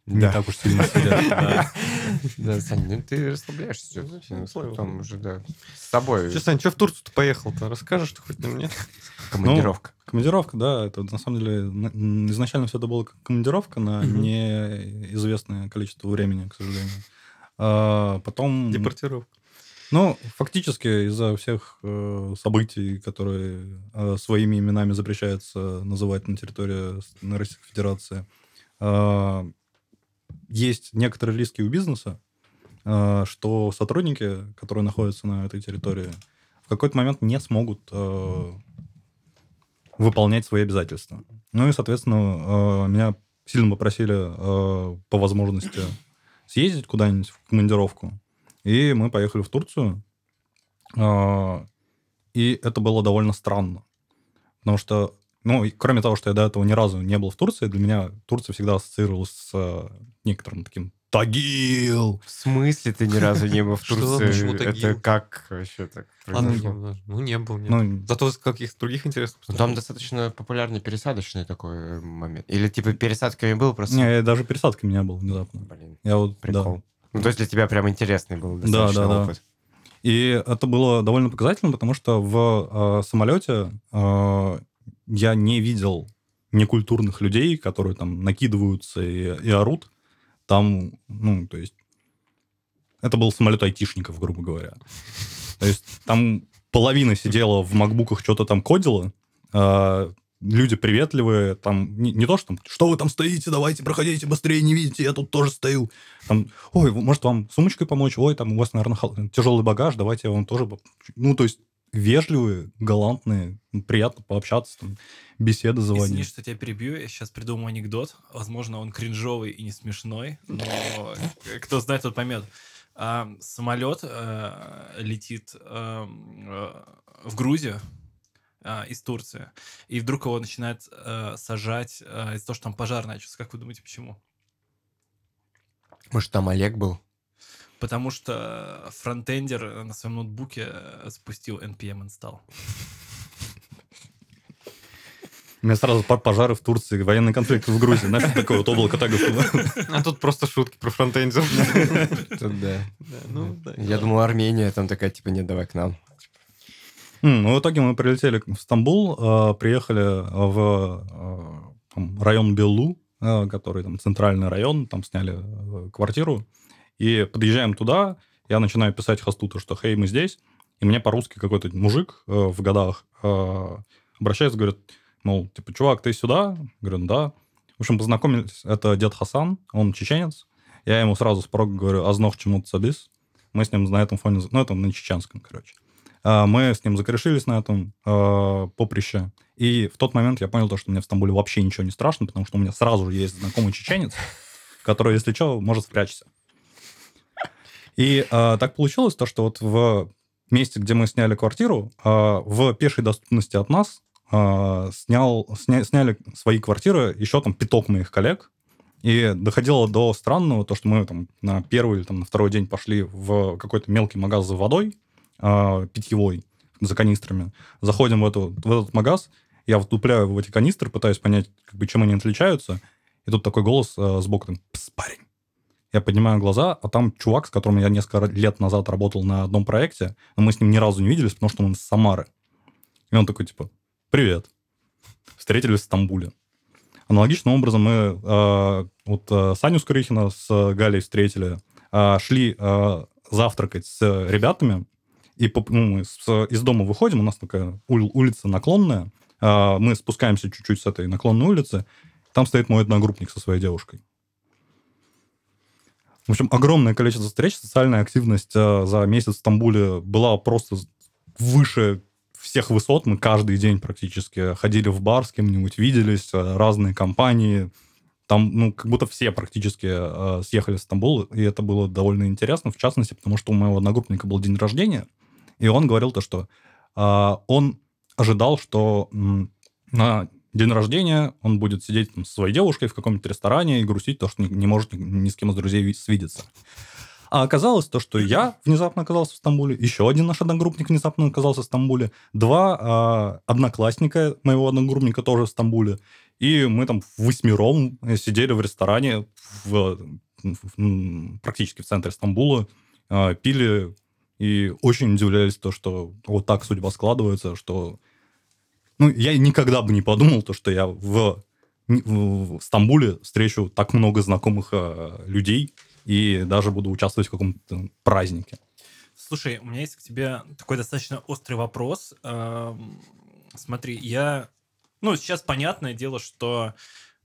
S4: Не так уж сильно да.
S1: Да, Сань, ну ты расслабляешься.
S2: Ну.
S1: Ну, Потом уже, да. С собой
S2: Че, Сань, что в Турцию-то поехал-то? Расскажешь, что хоть на мне?
S1: командировка.
S4: Командировка, да, это на самом деле изначально все это было как командировка на неизвестное количество времени, к сожалению. А потом,
S2: Депортировка.
S4: ну, фактически из-за всех э, событий, которые э, своими именами запрещается называть на территории Российской Федерации, э, есть некоторые риски у бизнеса, э, что сотрудники, которые находятся на этой территории, в какой-то момент не смогут э, выполнять свои обязательства. Ну и, соответственно, э, меня сильно попросили по возможности съездить куда-нибудь в командировку. И мы поехали в Турцию. И это было довольно странно. Потому что, ну, и кроме того, что я до этого ни разу не был в Турции, для меня Турция всегда ассоциировалась с э, некоторым таким Тагил.
S1: В смысле ты ни разу не был в? Турции? Это как вообще так
S2: Ладно, ну, не был.
S4: Ну,
S2: Зато с каких-то других интересных
S1: Ну, Там достаточно популярный пересадочный такой э, момент. Или типа пересадками был просто...
S4: не, даже пересадками не был внезапно.
S1: Блин,
S4: Я вот, да.
S1: прикол. Ну, то есть для тебя прям интересный был
S4: Да,
S1: достаточно
S4: да, да.
S1: опыт.
S4: И это было довольно показательно, потому что в э, самолете э, я не видел некультурных людей, которые там накидываются и, и орут. Там, ну, то есть, это был самолет айтишников, грубо говоря. То есть там половина сидела в макбуках, что-то там кодила, а люди приветливые, там не, не то, что там, что вы там стоите, давайте проходите быстрее, не видите, я тут тоже стою. Там, ой, может вам сумочкой помочь, ой, там у вас, наверное, тяжелый багаж, давайте я вам тоже... по-». Ну, то есть вежливые, галантные, приятно пообщаться, там, беседы
S3: Извини,
S4: заводить.
S3: что тебя перебью, я сейчас придумаю анекдот. Возможно, он кринжовый и не смешной, но э, кто знает, тот поймет. А, самолет э, летит э, в Грузию а, из Турции, и вдруг его начинает э, сажать э, из-за того, что там пожар начался. Как вы думаете, почему?
S1: Может, там Олег был?
S3: Потому что фронтендер э, на своем ноутбуке э, спустил npm install.
S4: У меня сразу пар- пожары в Турции, военный конфликт в Грузии. Нафиг такое вот облако тагов.
S2: А тут просто шутки про фронтендер.
S1: Да.
S2: Ну.
S1: Я думал, Армения там такая, типа, нет, давай к нам.
S4: Ну, в итоге мы прилетели в Стамбул, э, приехали в э, район Беллу, э, который там центральный район, там сняли э, квартиру, и подъезжаем туда, я начинаю писать Хастуту, что «Хей, мы здесь», и мне по-русски какой-то мужик э, в годах э, обращается, говорит, мол, типа, чувак, ты сюда? Говорю, «Ну да. В общем, познакомились, это дед Хасан, он чеченец, я ему сразу с порога говорю, азнох чему сабис, мы с ним на этом фоне, ну, это на чеченском, короче. А, Мы с ним закорешились на этом э, поприще. И в тот момент я понял, то, что мне в Стамбуле вообще ничего не страшно, потому что у меня сразу же есть знакомый чеченец, который, если что, может спрячься. И э, так получилось, то, что вот в месте, где мы сняли квартиру, э, в пешей доступности от нас э, снял, сня- сняли свои квартиры еще там пяток моих коллег. И доходило до странного, то, что мы там на первый или там, на второй день пошли в какой-то мелкий магаз за водой, э, питьевой, за канистрами. Заходим в, эту, в этот магаз, я втупляю в эти канистры, пытаюсь понять, как бы, чем они отличаются. И тут такой голос э, сбоку, там, «Пс, парень. Я поднимаю глаза, а там чувак, с которым я несколько лет назад работал на одном проекте, но мы с ним ни разу не виделись, потому что он из Самары. И он такой, типа, привет. Встретились в Стамбуле. Аналогичным образом мы э, вот э, Саню Скорыхина с Галей встретили, э, шли э, завтракать с ребятами, и по- ну, мы с- из дома выходим, у нас такая ули- улица наклонная, э, мы спускаемся чуть-чуть с этой наклонной улицы, там стоит мой одногруппник со своей девушкой. В общем, огромное количество встреч, социальная активность э, за месяц в Стамбуле была просто выше всех высот. Мы каждый день практически ходили в бар с кем-нибудь, виделись, э, разные компании. Там, ну, как будто все практически э, съехали в Стамбул, и это было довольно интересно, в частности, потому что у моего одногруппника был день рождения, и он говорил то, что он ожидал, что на день рождения он будет сидеть там, со своей девушкой в каком-нибудь ресторане и грустить то, что не, не может ни, ни с кем из друзей ви- свидеться. А оказалось то, что я внезапно оказался в Стамбуле, еще один наш одногруппник внезапно оказался в Стамбуле, два а, одноклассника моего одногруппника тоже в Стамбуле, и мы там восьмером сидели в ресторане в, в- практически в центре Стамбула, а, пили и очень удивлялись то, что вот так судьба складывается, что ну, я никогда бы не подумал, то, что я в, в Стамбуле встречу так много знакомых э, людей и даже буду участвовать в каком-то празднике.
S3: Слушай, у меня есть к тебе такой достаточно острый вопрос. Эм, Смотри, я... Ну, сейчас понятное дело, что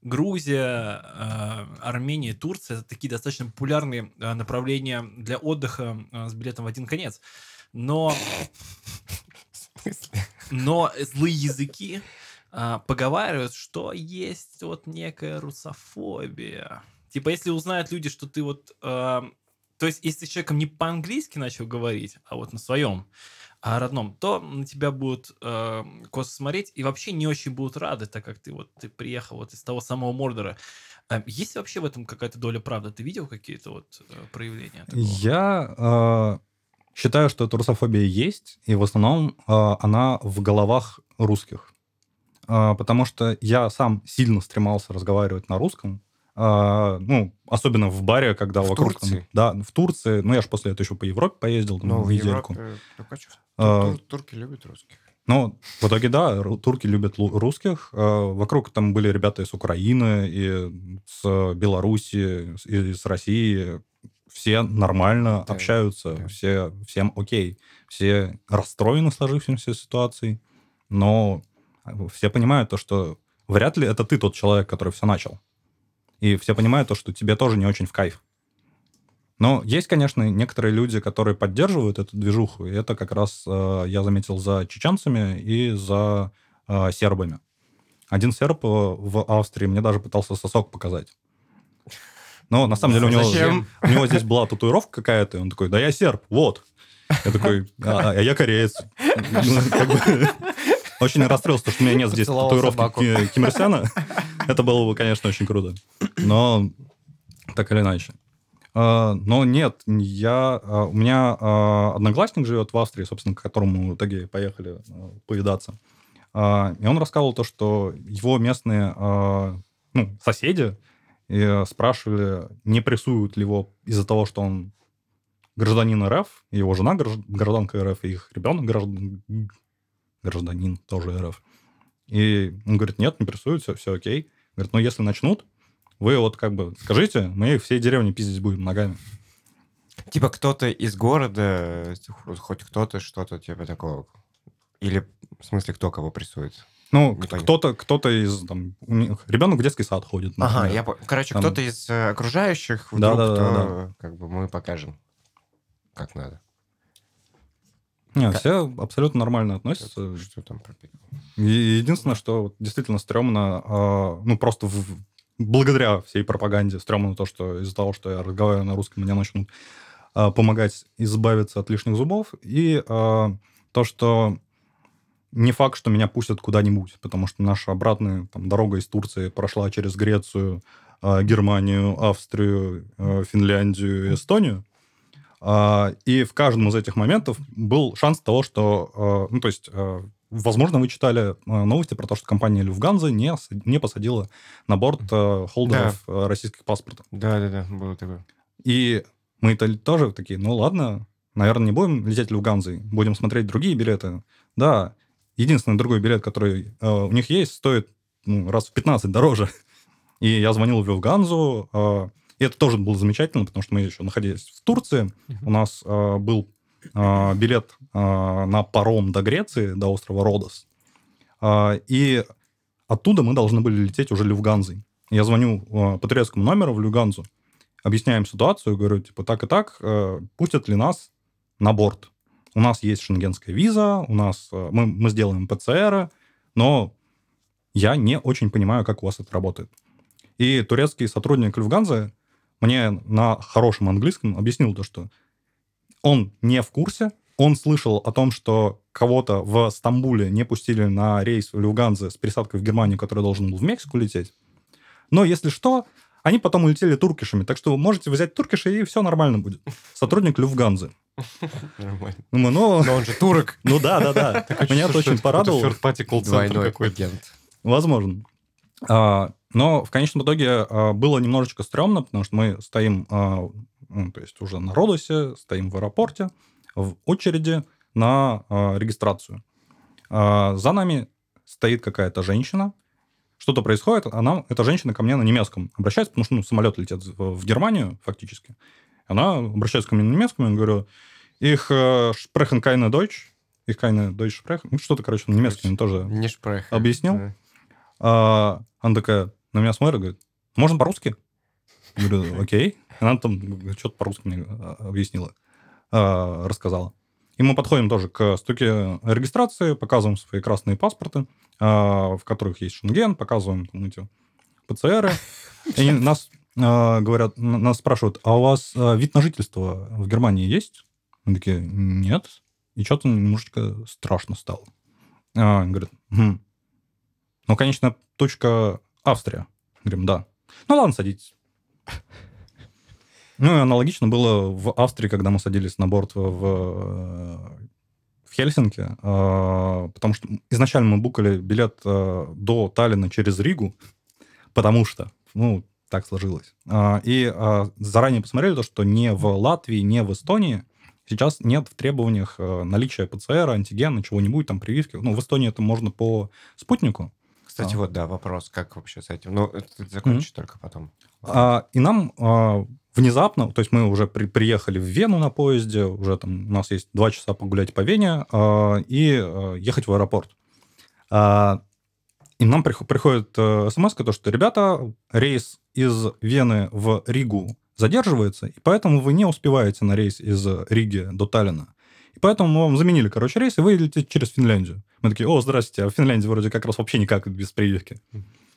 S3: Грузия, э, Армения, Турция — это такие достаточно популярные э, направления для отдыха э, с билетом в один конец. Но? Но злые языки а, поговаривают, что есть вот некая русофобия. Типа, если узнают люди, что ты вот... э, то есть, если человеком не по-английски начал говорить, а вот на своем, а родном, то на тебя будут э, косо смотреть и вообще не очень будут рады, так как ты вот ты приехал вот из того самого Мордора. Э, есть вообще в этом какая-то доля правды? Ты видел какие-то вот э, проявления? такого?
S4: Я э, считаю, что эта русофобия есть, и в основном э, она в головах русских. Э, потому что я сам сильно стремался разговаривать на русском. Э, ну, особенно в баре, когда
S1: В
S4: вокруг... там-
S1: Турции?
S4: да, в Турции. Ну, я же после этого еще по Европе поездил, там,
S1: Ну, в
S4: недельку.
S1: Европе...
S4: А,
S1: Тур- Турки любят русских.
S4: Ну, в итоге, да, турки любят русских. Вокруг там были ребята из Украины, и с Беларуси, с- и с России. Все нормально
S1: Да,
S4: общаются,
S1: да.
S4: все, всем окей. Все расстроены сложившейся ситуацией, но все понимают то, что вряд ли это ты тот человек, который все начал. И все понимают то, что тебе тоже не очень в кайф. Но есть, конечно, некоторые люди, которые поддерживают эту движуху, и это как раз э, я заметил за чеченцами и за э, сербами. Один серб э, в Австрии мне даже пытался сосок показать. Но на самом деле у него,
S1: Зачем?
S4: у него здесь была татуировка какая-то, и он такой, да я серб, вот. Я такой, а, а я кореец. Ну, как бы, Очень расстроился, что у меня нет здесь
S1: Поцеловал
S4: татуировки Ким Ир Сена. Это было бы, конечно, очень круто. Но так или иначе. А, Но нет, я, а, у меня одноклассник живет в Австрии, собственно, к которому в итоге поехали повидаться. И он рассказывал то, что его местные ну, соседи э, спрашивали, не прессуют ли его из-за того, что он гражданин РФ, и его жена гражд- гражданка РФ, и их ребенок граждан- гражданин тоже РФ. И он говорит, нет, не прессуют, все, все окей. Говорит, ну если начнут, вы вот как бы скажите, мы всей деревни пиздить будем ногами.
S1: Типа кто-то из города, хоть кто-то, что-то типа такого. Или, в смысле, кто кого прессует?
S4: Ну, кто-то, кто-то из там, ребенок в детский сад ходит.
S1: Ага,
S4: например.
S1: я по- Короче,
S4: Там-
S1: кто-то из э, окружающих вдруг,
S4: Да-да-да-да.
S1: то, как бы мы покажем, как надо.
S4: Не,
S1: Как-
S4: все абсолютно нормально относятся.
S1: Что там
S4: Единственное, что вот действительно стрёмно, а, ну, просто в- благодаря всей пропаганде стрёмно то, что из-за того, что я разговариваю на русском, мне начнут а, помогать избавиться от лишних зубов. И а, то, что не факт, что меня пустят куда-нибудь, потому что наша обратная там, дорога из Турции прошла через Грецию, а, Германию, Австрию, а, Финляндию Эстонию. А, И в каждом из этих моментов был шанс того, что... Ну, то есть, возможно, вы читали новости про то, что компания Люфганза не, не посадила на борт холдеров а, российских паспортов.
S1: Да-да-да, было такое.
S4: И мы-то тоже такие, ну ладно, наверное, не будем лететь Люфганзой, будем смотреть другие билеты. Да, единственный другой билет, который э, у них есть, стоит ну, раз в 15 дороже. И я звонил в Люфганзу, э, и это тоже было замечательно, потому что мы еще находились в Турции. У нас э, был э, билет э, на паром до Греции, до острова Родос. Э, и оттуда мы должны были лететь уже Люфганзой. Я звоню э, по турецкому номеру в Люфганзу, объясняем ситуацию, говорю, типа, так и так, э, пустят ли нас на борт? У нас есть шенгенская виза, у нас э, мы, мы сделаем ПЦР, но я не очень понимаю, как у вас это работает. И турецкий сотрудник Люфганзы мне на хорошем английском объяснил то, что он не в курсе, он слышал о том, что кого-то в Стамбуле не пустили на рейс в Люфганзе с пересадкой в Германию, который должен был в Мексику лететь. Но если что, они потом улетели туркишами, так что вы можете взять туркиши, и все нормально будет. Сотрудник Люфганзы.
S1: Нормально.
S4: Ну,
S1: Но он же турок.
S4: ну да, да, да. Меня это очень порадовало.
S1: Двойной агент.
S4: Возможно. А, но в конечном итоге а, было немножечко стрёмно, потому что мы стоим, а, ну, то есть уже на Родосе, стоим в аэропорте, в очереди на регистрацию. За нами стоит какая-то женщина, что-то происходит, она, эта женщина ко мне на немецком обращается, потому что ну, самолет летит в, Германию фактически. Она обращается ко мне на немецком, я говорю, их э, sprechen keine Deutsch, их keine Deutsch sprechen, ну, что-то, короче, на немецком тоже
S1: Не шпрех.
S4: Объяснил?
S1: Да.
S4: а, она такая на меня смотрит, говорит, можно по-русски? Я говорю, окей. Она там что-то по-русски мне а, объяснила, а, рассказала. И мы подходим тоже к стуке регистрации, показываем свои красные паспорты, в которых есть шенген, показываем там эти ПЦРы. И нас а, говорят, нас спрашивают, а у вас а, вид на жительство в Германии есть? Мы такие, нет. И что-то немножечко страшно стало. А, они говорят, «Мгм. ну, конечно, точка Австрия. Говорим, да. Ну, ладно, садитесь. Ну, и аналогично было в Австрии, когда мы садились на борт в, в, Хельсинки, а, потому что изначально мы букали билет а, до Таллина через Ригу, потому что, ну, так сложилось. А, И заранее посмотрели то, что не в Латвии, не в Эстонии сейчас нет в требованиях наличия ПЦР, антигена, чего-нибудь, там, прививки. Ну, в Эстонии это можно по спутнику.
S1: Кстати,
S4: А.
S1: вот, да, вопрос, как вообще с этим? Ну, это ты закончишь только потом.
S4: А, и нам а, внезапно, то есть мы уже при- приехали в Вену на поезде, уже там у нас есть два часа погулять по Вене а, и а, ехать в аэропорт. А, и нам прих- приходит смс, то, что, ребята, рейс из Вены в Ригу задерживается, и поэтому вы не успеваете на рейс из Риги до Таллина. Поэтому мы вам заменили, короче, рейс, и вы летите через Финляндию. Мы такие, о, здрасте, а в Финляндии вроде как раз вообще никак без прививки.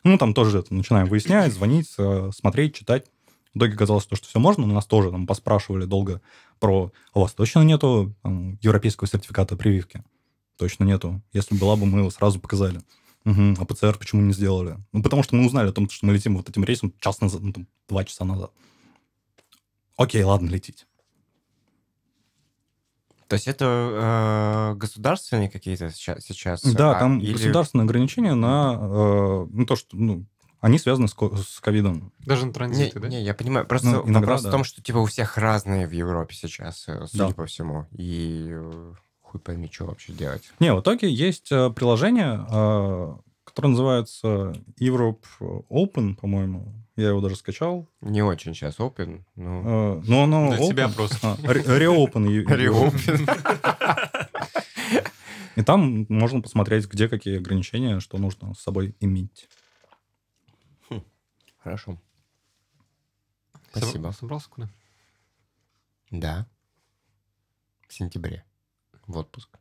S4: Ну, там тоже это, начинаем выяснять, звонить, э, смотреть, читать. В итоге оказалось, то, что все можно, но нас тоже там поспрашивали долго про, «А у вас точно нету там, европейского сертификата прививки? Точно нету. Если была бы, мы его сразу показали. Мгм, А ПЦР почему не сделали? Ну, потому что мы узнали о том, что мы летим вот этим рейсом час назад, ну, там, два часа назад. Окей, ладно, летите.
S1: То есть это э, государственные какие-то сейчас?
S4: Да,
S1: а,
S4: там
S1: или-
S4: государственные ограничения на э, ну, то, что ну, они связаны с, ко- с ковидом.
S2: Даже на
S1: Не,
S2: транзиты, да?
S1: не, я понимаю. Просто
S4: Ну, иногда
S1: вопрос
S4: да.
S1: в том, что типа у всех разные в Европе сейчас, э, судя
S4: Да.
S1: по всему. И э, хуй пойми, что вообще делать.
S4: Не, в итоге есть э, приложение, которое называется Europe Open, по-моему. Я его даже скачал.
S1: Не очень сейчас open, ну...
S4: Э, но оно
S2: Для
S4: open.
S2: себя просто.
S4: А, Reopen. е-
S1: Reopen.
S4: И там можно посмотреть, где какие ограничения, что нужно с собой иметь.
S1: Хорошо.
S2: Собр-
S1: Спасибо.
S2: Собрался куда?
S1: Да. В сентябре. В отпуск.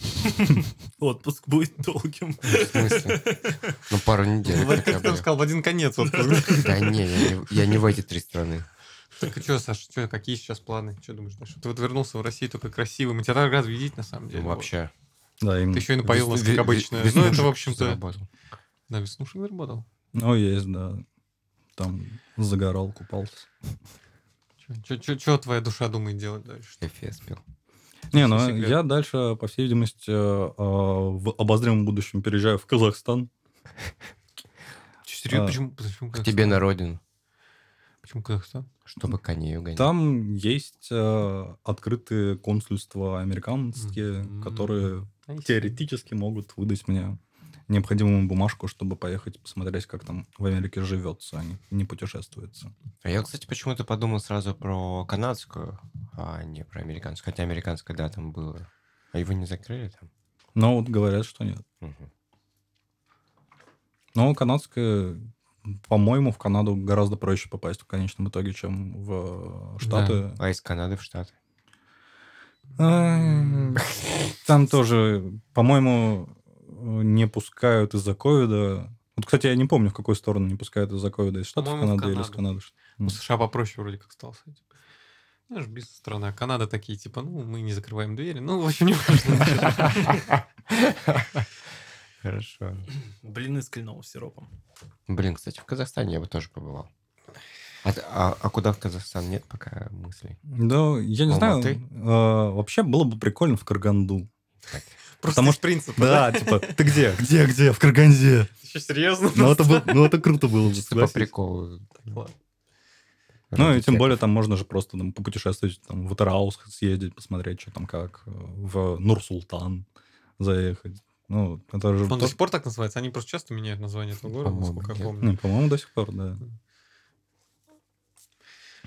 S3: Отпуск будет долгим.
S1: В смысле? Ну, пару недель
S2: как ты сказал, в один конец. вот.
S1: Да не, я не, в эти три страны.
S2: Так и что, Саш, чё, какие сейчас планы? Что думаешь? Что ты вот вернулся в Россию только красивый. Мы тебя так рад видеть, на самом деле.
S1: Ну, Вообще.
S4: Да, именно.
S2: Ты еще и напоил нас, как обычно. Ну, это, в общем-то... Да, веснушек заработал.
S4: Ну, есть, да. Там загорал, купался.
S2: Что твоя душа думает делать дальше?
S1: Эфес пил.
S4: Не, ну я дальше, по всей видимости, э, э, в обозримом будущем переезжаю в Казахстан.
S2: Серьезно?
S4: А,
S2: Почему, почему
S1: К тебе на родину,
S2: Почему Казахстан?
S1: чтобы коней угонять.
S4: Там есть э, открытые консульства американские,
S2: Мгм.
S4: которые
S2: Они
S4: теоретически могут выдать мне необходимую бумажку, чтобы поехать посмотреть, как там в Америке живется, а не, не путешествуется.
S1: А я, кстати, почему-то подумал сразу про канадскую, а не про американскую. Хотя американская, да, там было. А его не закрыли там?
S4: Но вот говорят, что нет.
S1: Мгм.
S4: Но канадская, по-моему, в Канаду гораздо проще попасть в конечном итоге, чем в Штаты.
S1: А из Канады в Штаты?
S4: Там тоже, по-моему, не пускают из-за ковида. Вот, кстати, я не помню, в какую сторону не пускают из-за ковида, из Штатов в Канады или из
S2: Канаду.
S4: Канады.
S2: Ну, США попроще вроде как стал с этим. Знаешь, бизнес-страна. А Канада такие, типа, ну, мы не закрываем двери. Ну, в общем, не важно.
S1: Хорошо.
S3: Блины с кленовым сиропом.
S1: Блин, кстати, в Казахстане я бы тоже побывал. А, а- а куда в Казахстан нет пока мыслей?
S4: Да, я не знаю.
S1: Алматы?
S4: э, Вообще было бы прикольно в Караганду.
S2: Просто
S4: Потому
S2: из принципа,
S4: Да, типа, ты где? Где, где? В Караганде.
S2: Еще серьезно?
S4: Ну, это, был- ну, это круто было бы,
S1: Чисто по
S4: согласись.
S1: приколу.
S4: Ну, и тем более там можно же просто там, попутешествовать, там, в Атараус съездить, посмотреть, что там как, в Нур-Султан заехать. Ну, это же...
S2: Он до сих пор так называется? Они просто часто меняют название этого города,
S1: По-моему,
S2: насколько я помню.
S4: Не, по-моему, до сих пор, да.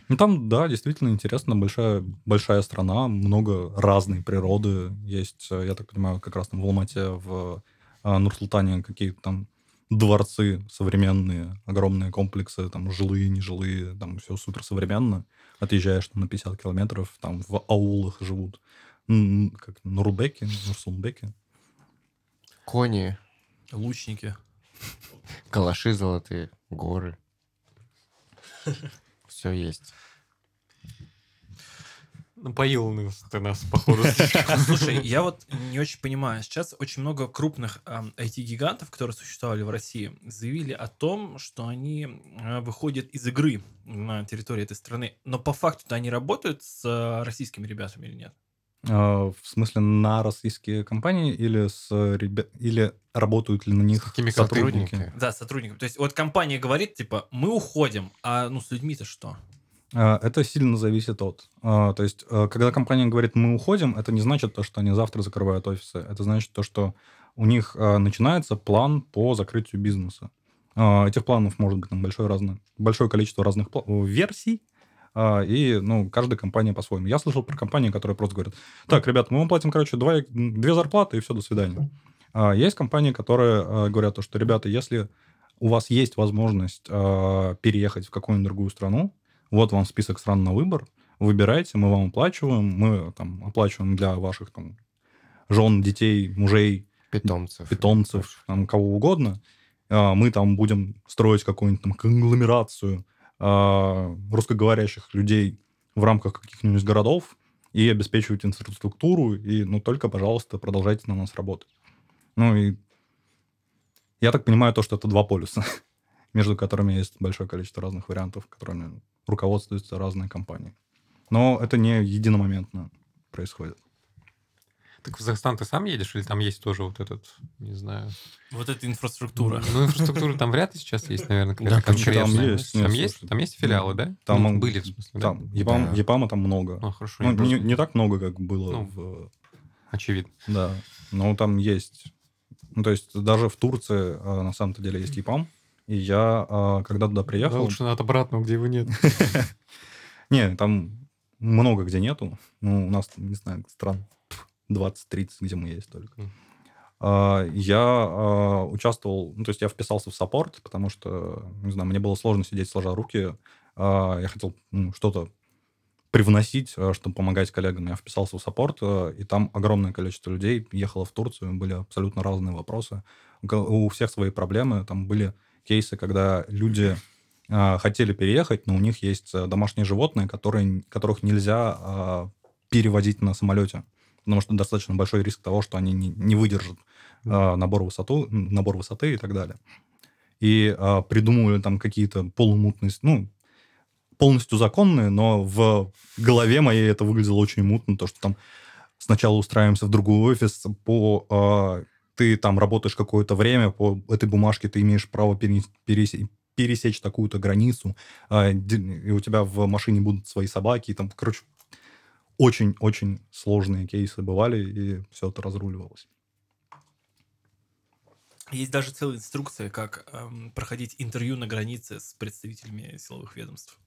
S4: Ну, там, да, действительно интересно, большая, большая страна, много разной природы. Есть, э, я так понимаю, как раз там в Алмате, в э, Нур-Султане какие-то там дворцы современные, огромные комплексы, там жилые, нежилые, там все супер современно. Отъезжаешь там, на 50 километров, там в аулах живут. Как Нурбеки, Нурсулбеки.
S1: Кони,
S3: Лучники.
S1: калаши золотые, горы. Все есть.
S2: Напоил ты нас, походу.
S3: Слушай, я вот не очень понимаю. Сейчас очень много крупных IT-гигантов, которые существовали в России, заявили о том, что они э, выходят из игры на территории этой страны. Но по факту-то они работают с э, российскими ребятами или нет?
S4: А, В смысле, на российские компании или с ребя- или работают ли на них
S2: какими
S4: сотрудники?
S1: Сотрудники.
S3: Да, сотрудникам. То есть вот компания говорит, типа, мы уходим, а ну с людьми-то что?
S4: А, Это сильно зависит от. а, То есть, когда компания говорит, мы уходим, это не значит то, что они завтра закрывают офисы. Это значит то, что у них начинается план по закрытию бизнеса. Этих планов может быть там большое, разное, большое количество разных версий, и ну, каждая компания по-своему. Я слышал про компании, которые просто говорят, так, ребят, мы вам платим, короче, два, две зарплаты, и все, до свидания. А Есть компании, которые а, говорят то, что, ребята, если у вас есть возможность а, переехать в какую-нибудь другую страну, вот вам список стран на выбор, выбирайте, мы вам оплачиваем, мы там оплачиваем для ваших там жен, детей, мужей,
S1: Питомцев.
S4: питомцев, там, кого угодно. А, Мы там будем строить какую-нибудь там конгломерацию а, русскоговорящих людей в рамках каких-нибудь городов и обеспечивать инфраструктуру, и, ну, только, пожалуйста, продолжайте на нас работать. Ну, и я так понимаю то, что это два полюса, между которыми есть большое количество разных вариантов, которыми руководствуются разные компании. Но это не единомоментно происходит.
S2: Так в Казахстан ты сам едешь или там есть тоже вот этот, не знаю...
S3: Вот эта инфраструктура.
S2: Ну, инфраструктура там вряд ли сейчас есть, наверное,
S1: Да,
S2: какая-то
S1: почему?
S2: конкретная.
S4: Там есть,
S2: Там
S4: нет,
S2: есть? Там есть филиалы, да?
S4: Там
S2: Ну,
S4: он-
S2: были, в смысле, да?
S4: Там, Епам,
S1: Да.
S4: Епама там много.
S2: Ну, хорошо.
S4: Ну,
S2: просто-
S4: не, не так много, как было
S2: Ну.
S4: в...
S2: Очевидно.
S4: Да, но там есть. Ну, то есть даже в Турции а, на самом-то деле есть ЕПАМ. И я, а, когда туда
S2: Да,
S4: приехал...
S2: лучше от обратного, где его нет.
S4: Не, там много где нету. Ну, у нас, там, не знаю, стран 20-30, где мы есть только. А, Я а, участвовал, ну, то есть я вписался в support, потому что, не знаю, мне было сложно сидеть сложа руки. А, Я хотел ну, что-то привносить, чтобы помогать коллегам. Я вписался в support, и там огромное количество людей ехало в Турцию, были абсолютно разные вопросы. У всех свои проблемы. Там были кейсы, когда люди хотели переехать, но у них есть а, домашние животные, которые, которых нельзя переводить на самолете, потому что достаточно большой риск того, что они не, не выдержат а, набор, высоту, набор высоты и так далее. И а, придумывали там какие-то полумутные, ну, полностью законные, но в голове моей это выглядело очень мутно, то, что там сначала устраиваемся в другой офис, по а, ты там работаешь какое-то время, по этой бумажке ты имеешь право пере- пересе- пересечь такую-то границу, и у тебя в машине будут свои собаки, и там, короче, очень-очень сложные кейсы бывали, и все это разруливалось.
S3: Есть даже целая инструкция, как эм, проходить интервью на границе с представителями силовых ведомств.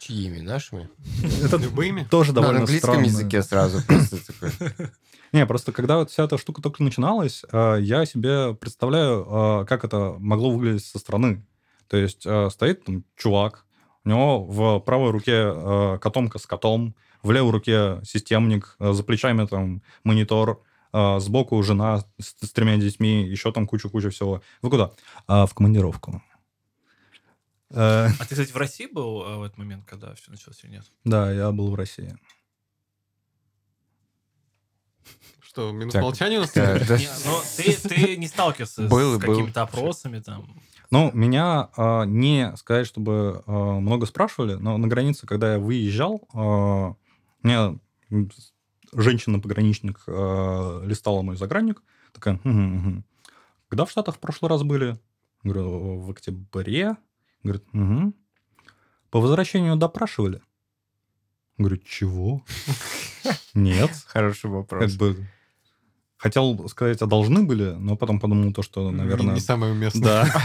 S1: Чьими? Нашими?
S4: Это
S2: Любыми?
S4: тоже
S1: На
S4: довольно
S1: английском
S4: странно.
S1: языке сразу.
S4: Не, просто когда вот вся эта штука только начиналась, э, я себе представляю, э, как это могло выглядеть со стороны. То есть э, стоит там чувак, у него в правой руке котомка с котом, в левой руке системник, э, за плечами там монитор, э, сбоку жена с, с тремя детьми, еще там кучу-кучу всего. Вы куда? «А, в командировку. Э,
S3: А ты, кстати, в России был э, в этот момент, когда все началось или нет?
S4: да, я был в России.
S2: Что, минус молчания у нас?
S3: Но ты, ты не сталкивался
S1: Был,
S3: с какими-то опросами там?
S4: Ну, меня а, не сказать, чтобы а, много спрашивали, но на границе, когда я выезжал, мне м, с- женщина-пограничник а, листала мой загранник, такая, «Мгм, мгм. когда в Штатах в прошлый раз были? Говорю, в октябре. Говорит, «Мгм». по возвращению допрашивали. Говорю, чего? Нет.
S1: Хороший
S4: Как
S1: вопрос.
S4: бы хотел сказать, а должны были, но потом подумал то, что,
S2: Не-
S4: наверное...
S2: Не самое уместное.
S4: Да.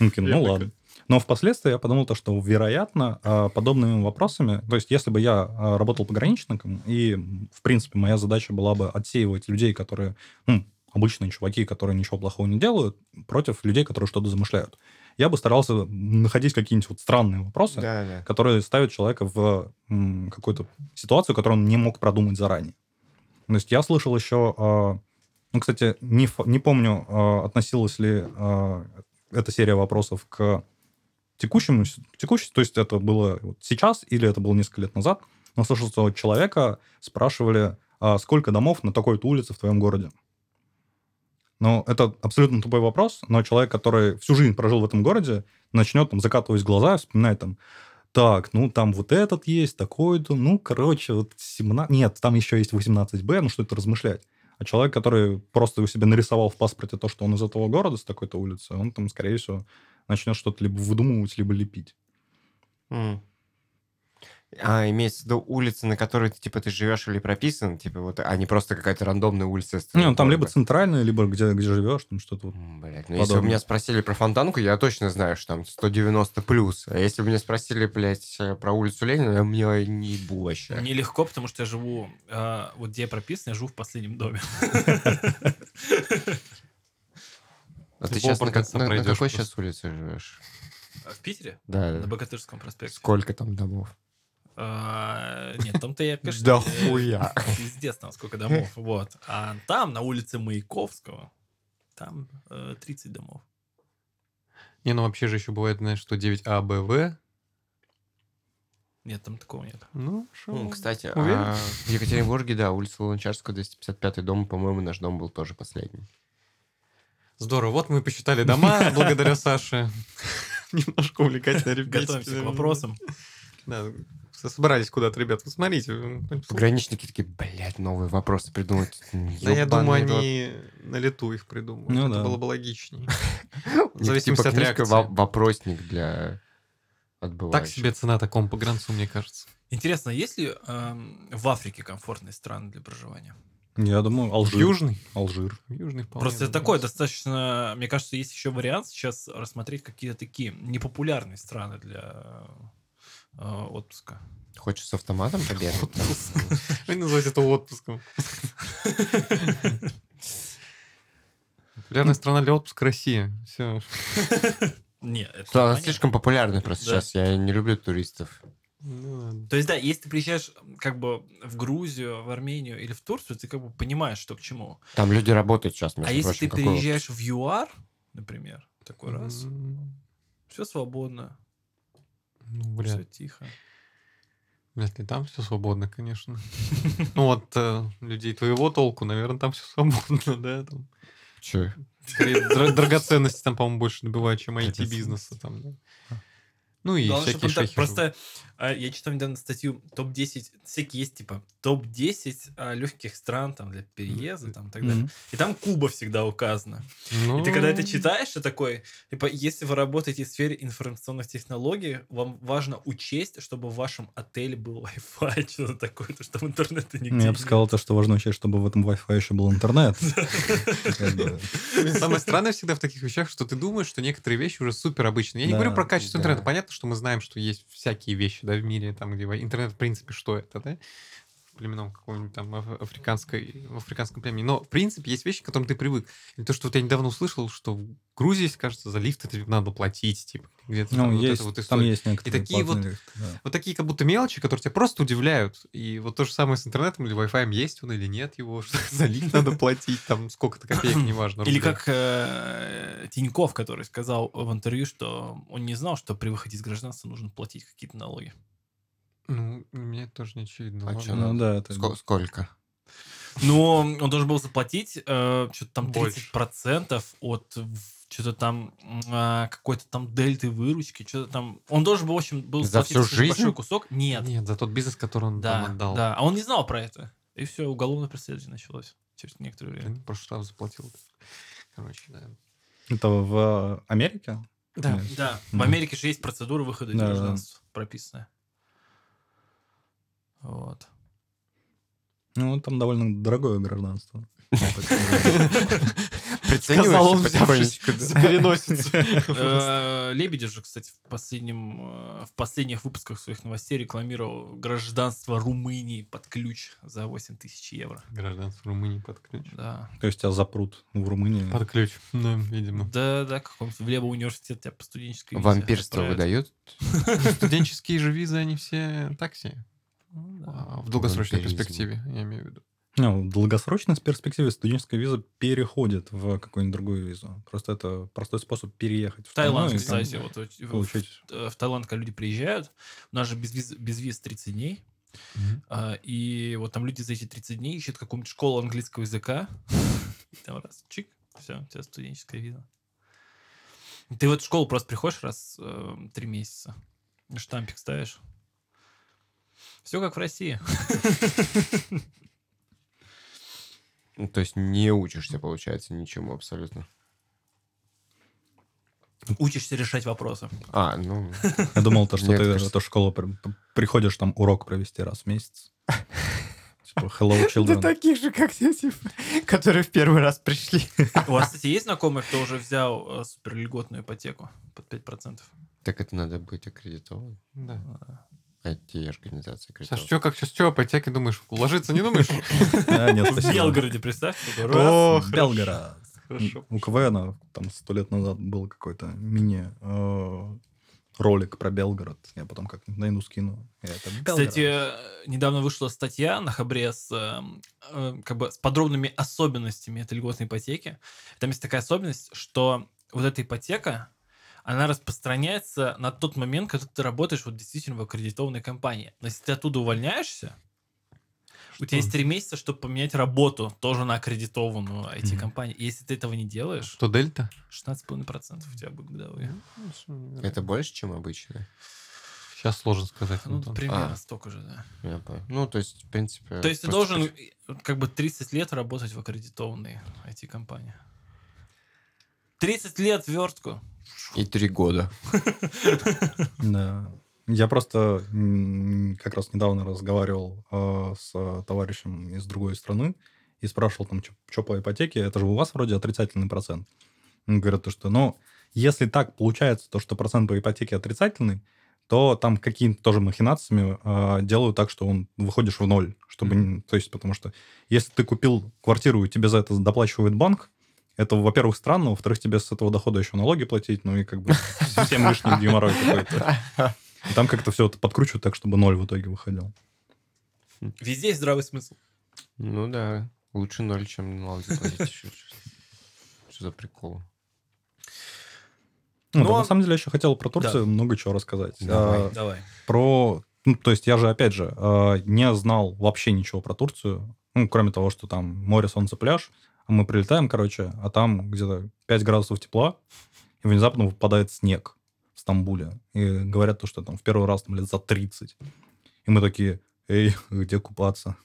S4: Ну ладно. Но впоследствии я подумал то, что, вероятно, а, подобными вопросами, то есть если бы я а, работал пограничником, и, в принципе, моя задача была бы отсеивать людей, которые, ну, обычные чуваки, которые ничего плохого не делают, против людей, которые что-то замышляют. Я бы старался находить какие-нибудь вот странные вопросы,
S1: Да, да.
S4: которые ставят человека в какую-то ситуацию, которую он не мог продумать заранее. То есть я слышал еще, а, ну, кстати, не, не помню, относилась ли эта серия вопросов к текущему, текущий, то есть это было вот сейчас или это было несколько лет назад, но слышал, что человека спрашивали, а сколько домов на такой-то улице в твоем городе. Ну, это абсолютно тупой вопрос, но человек, который всю жизнь прожил в этом городе, начнет там закатывать глаза, вспоминать там, так, ну там вот этот есть, такой-то, ну, короче, вот 17... Нет, там еще есть 18Б, ну что это размышлять? А человек, который просто у себя нарисовал в паспорте то, что он из этого города, с такой-то улицы, он там, скорее всего, начнет что-то либо выдумывать, либо лепить.
S1: М. А имеется в виду улица, на которой ты, типа, ты живешь или прописан, типа, вот, а не просто какая-то рандомная улица.
S4: Не, ну там либо центральная, либо где, где живешь, там что-то вот.
S1: М, Блядь, ну если бы меня спросили про фонтанку, я точно знаю, что там 190 плюс. А если бы меня спросили, блядь, э, про улицу Ленина, я мне не ебу вообще.
S3: Нелегко, потому что я живу, а, вот где я прописан, я живу в последнем доме.
S1: А ты сейчас на, как- на- на какой
S2: просто.
S1: сейчас улице живешь?
S3: В Питере?
S1: Да,
S3: На. Богатырском проспекте.
S1: Сколько там домов?
S3: А, Нет, там-то я, конечно...
S1: Да
S3: э,
S1: хуя.
S3: Пиздец, там сколько домов. Вот. А там, на улице Маяковского, там э, 30 домов.
S2: Не, ну вообще же еще бывает, знаешь, что 9А, Б, В.
S3: Нет, там такого нет.
S2: Ну, шо.
S1: Ну, кстати, а в Екатеринбурге, да, улица Луначарского, 255 дом, по-моему, наш дом был тоже последний.
S2: Здорово. Вот мы посчитали дома благодаря Саше. Немножко увлекательно, ребята.
S3: Готовимся к вопросам.
S2: Да, со- собрались куда-то, ребята. Вот Смотрите.
S1: Пограничники такие, блядь, новые вопросы придумать.
S2: Да я думаю, они на лету их придумают.
S4: Ну
S2: Это
S4: да.
S2: было бы логичнее. В
S1: В
S2: зависимости от реакции.
S1: вопросник для
S2: Так
S1: отбывающих.
S2: себе цена такому погранцу, мне кажется.
S3: Интересно, есть ли эм, в Африке комфортные страны для проживания?
S4: Я думаю, Алжир.
S2: Южный?
S4: Алжир.
S2: Южный вполне.
S3: Просто это такой достаточно... Мне кажется, есть еще вариант сейчас рассмотреть какие-то такие непопулярные страны для э, отпуска.
S1: Хочешь с автоматом побегать? там?
S2: Вы называете это отпуском. Популярная страна для отпуска Россия. Все.
S3: Нет, это
S1: Она слишком популярна просто сейчас. Я не люблю туристов.
S3: То есть, да, если ты приезжаешь как бы в Грузию, в Армению или в Турцию, ты как бы понимаешь, что к чему.
S1: Там люди работают сейчас, между
S3: а если
S1: прочим,
S3: ты
S1: какой
S3: переезжаешь в ЮАР, например, такой раз,
S2: М,
S3: все свободно,
S2: Ну,
S3: все
S2: вряд,
S3: тихо.
S2: вряд ли там все свободно, конечно. Ну вот э, людей твоего толку, наверное, там все свободно, да? Дра- драгоценности там, по-моему, больше добывают, чем IT-бизнеса там, да. Ну и
S3: Главное,
S2: всякие шахи.
S3: Просто а, я читал недавно статью топ-10, всякие есть типа топ-10 легких стран там для переезда там и так далее.
S4: Мгм.
S3: И там Куба всегда указана.
S2: Ну,
S3: И ты когда это читаешь, ты такой, типа, если вы работаете в сфере информационных технологий, вам важно учесть, чтобы в вашем отеле был Wi-Fi, что-то такое, то что интернета нигде
S4: Я бы сказал то, что важно учесть, чтобы в этом Wi-Fi еще был интернет.
S2: Самое странное всегда в таких вещах, что ты думаешь, что некоторые вещи уже супер обычные. Я не говорю про качество интернета. Понятно, что мы знаем, что есть всякие вещи да, в мире, там, где интернет, в принципе, что это, да? В племенном каком-нибудь там аф- африканской, в африканском племени. Но, в принципе, есть вещи, к которым ты привык. И то, что вот я недавно услышал, что в Грузии, кажется, за лифт это надо платить, типа, где-то там
S4: Ну,
S2: вот эта
S4: есть,
S2: вот
S4: там
S2: история.
S4: есть некоторые
S2: такие вот-
S4: лифты, да.
S2: Вот такие как будто мелочи, которые тебя просто удивляют. И вот то же самое с интернетом или Wi-Fi, есть он или нет его, что за лифт надо платить, там сколько-то копеек, неважно.
S3: Или как э, Тиньков, который сказал в интервью, что он не знал, что при выходе из гражданства нужно платить какие-то налоги.
S2: Ну, мне это тоже не очевидно.
S1: А чё
S4: Ну да, это...
S1: Ско- Сколько?
S3: Но он должен был заплатить э, что-то там
S2: Больше.
S3: 30% от что-то там а, какой-то там дельты выручки, что-то там. Он должен был, в общем, был
S1: За
S3: заплатить
S1: всю жизнь?
S3: большой кусок. Нет.
S2: Нет, за тот бизнес, который он
S3: Да,
S2: там отдал.
S3: да. А он не знал про это. И все, уголовное преследование началось через некоторое время.
S2: Блин, прошлый раз заплатил. Короче, да.
S4: Это в Америке?
S2: Да.
S4: Нет.
S3: Да, в. Америке же есть процедура выхода из
S4: Да, да.
S3: гражданства прописанная. Вот.
S4: Ну, там довольно дорогое гражданство.
S2: Сказал он,
S1: Прицениваешься.
S3: Э, Лебедев же, кстати, в последнем, э, в последних выпусках своих новостей рекламировал гражданство Румынии под ключ за 8 тысяч евро.
S2: Гражданство Румынии под ключ.
S3: Да.
S4: То есть тебя запрут в Румынии.
S2: Под ключ, да, видимо.
S3: Да, да, каком-то в Лево университет тебя по студенческой визе
S1: Вампирство выдают?
S2: Студенческие же визы, они все такси.
S3: Ну, да.
S2: А, В долгосрочной перспективе, я имею в виду.
S4: Ну, в долгосрочной перспективе студенческая виза переходит в какую-нибудь другую визу. Просто это простой способ переехать в
S3: В Таиланд,
S4: страну
S3: кстати, вот в- в-
S4: получить.
S3: э, в Таиланд, когда люди приезжают, у нас же без виз, без виз 30 дней, а, и вот там люди за эти 30 дней ищут какую-нибудь школу английского языка, и там раз, чик, все, у тебя студенческая виза. Ты в эту школу просто приходишь раз э, в три месяца, штампик ставишь. Все как в России.
S1: Ну, то есть не учишься, получается, ничему абсолютно.
S3: Учишься решать вопросы.
S1: А, ну,
S4: Я думал, то, что ты в эту школу приходишь там урок провести раз в месяц. Типа, hello, children.
S1: таких же, как я, типа, которые в первый раз пришли.
S3: У вас, кстати, есть знакомые, кто уже взял э, суперльготную ипотеку под 5%?
S1: Так это надо быть аккредитованным.
S2: Да.
S1: IT организации
S2: Сейчас
S1: аккредитованные.
S2: что, как сейчас что, по теке думаешь, ложиться не думаешь?
S4: А,
S3: В. Белгороде, представь.
S2: О,
S4: Белгород. У КВН там сто лет назад был какой-то мини э, ролик про Белгород. Я потом как найду скину. Это.
S3: Кстати, э, недавно вышла статья на Хабре с, э, как бы, с подробными особенностями этой льготной ипотеки. Там есть такая особенность, что вот эта ипотека, она распространяется на тот момент, когда ты работаешь вот действительно в аккредитованной компании. Но если ты оттуда увольняешься, у тебя есть три месяца, чтобы поменять работу тоже на аккредитованную IT-компанию. И Если ты этого не делаешь,
S2: Что, дельта?
S3: 16,5% у тебя будет годовые.
S1: Это больше, чем обычно?
S2: Сейчас сложно сказать.
S3: Ну,
S2: Антон.
S3: примерно
S1: А.
S3: столько же, да.
S1: Я понял. Ну, то есть, в принципе...
S3: То есть ты должен э, как бы 30 лет работать в аккредитованной IT-компании. 30 лет верстку.
S1: И три года.
S4: Да. Я просто как раз недавно разговаривал э, с товарищем из другой страны и спрашивал там, что по ипотеке, это же у вас вроде отрицательный процент. Он говорит, то, что, ну, если так получается, то, что процент по ипотеке отрицательный, то там какими-то тоже махинациями э, делают так, что он выходишь в ноль. Чтобы, не- то есть, потому что если ты купил квартиру и тебе за это доплачивает банк, это, во-первых, странно, во-вторых, тебе с этого дохода еще налоги платить, ну и как бы совсем лишний геморрой какой-то. И Там как-то все это подкручивают так, чтобы ноль в итоге выходил.
S3: Везде есть здравый смысл.
S1: Ну да, лучше ноль, чем налоги платить. Что- за прикол?
S4: Ну,
S3: Ну,
S4: да,
S3: а-
S4: на самом деле, я еще хотел про Турцию много чего рассказать.
S1: Давай.
S4: А,
S3: Давай.
S4: про... Ну, то есть я же, опять же, э, не знал вообще ничего про Турцию, ну, кроме того, что там море, солнце, пляж. Мы прилетаем, короче, а там где-то 5 градусов тепла, и внезапно выпадает снег в Стамбуле. И говорят то, что там в первый раз там лет за 30. И мы такие, эй, где купаться?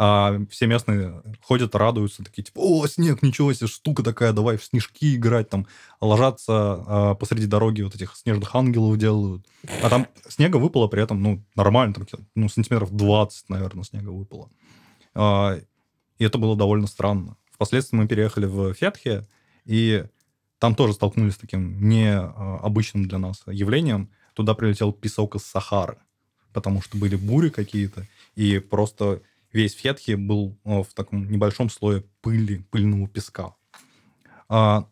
S4: А все местные ходят, радуются, такие, типа, о, снег, ничего себе, штука такая, давай в снежки играть, там, ложатся а, посреди дороги, вот этих снежных ангелов делают. А там снега выпало при этом, ну, нормально, там, ну, сантиметров 20, наверное, снега выпало. А, и это было довольно странно. Впоследствии мы переехали в Фетхе, и там тоже столкнулись с таким необычным для нас явлением. Туда прилетел песок из Сахары, потому что были бури какие-то, и просто весь Фетхи был э, в таком небольшом слое пыли, пыльного песка. А,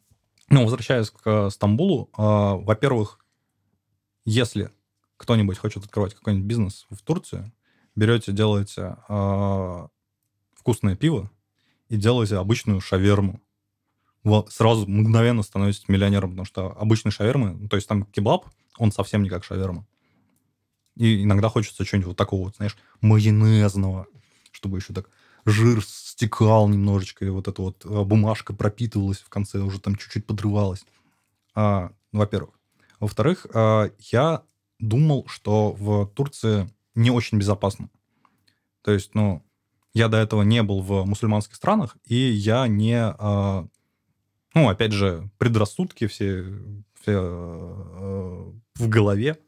S4: ну, возвращаясь к э, Стамбулу, а, во-первых, если кто-нибудь хочет открывать какой-нибудь бизнес в Турции, берете, делаете а, вкусное пиво и делаете обычную шаверму. Вот, сразу мгновенно становитесь миллионером, потому что обычный шавермы, ну, то есть там кебаб, он совсем не как шаверма. И иногда хочется чего-нибудь вот такого, вот, знаешь, майонезного, чтобы еще так жир стекал немножечко, и вот эта вот э, бумажка пропитывалась в конце, уже там чуть-чуть подрывалась. А, ну, во-первых. Во-вторых, а, я думал, что в Турции не очень безопасно. То есть, ну, я до этого не был в мусульманских странах, и я не... а, ну, опять же, предрассудки все, все э, в голове.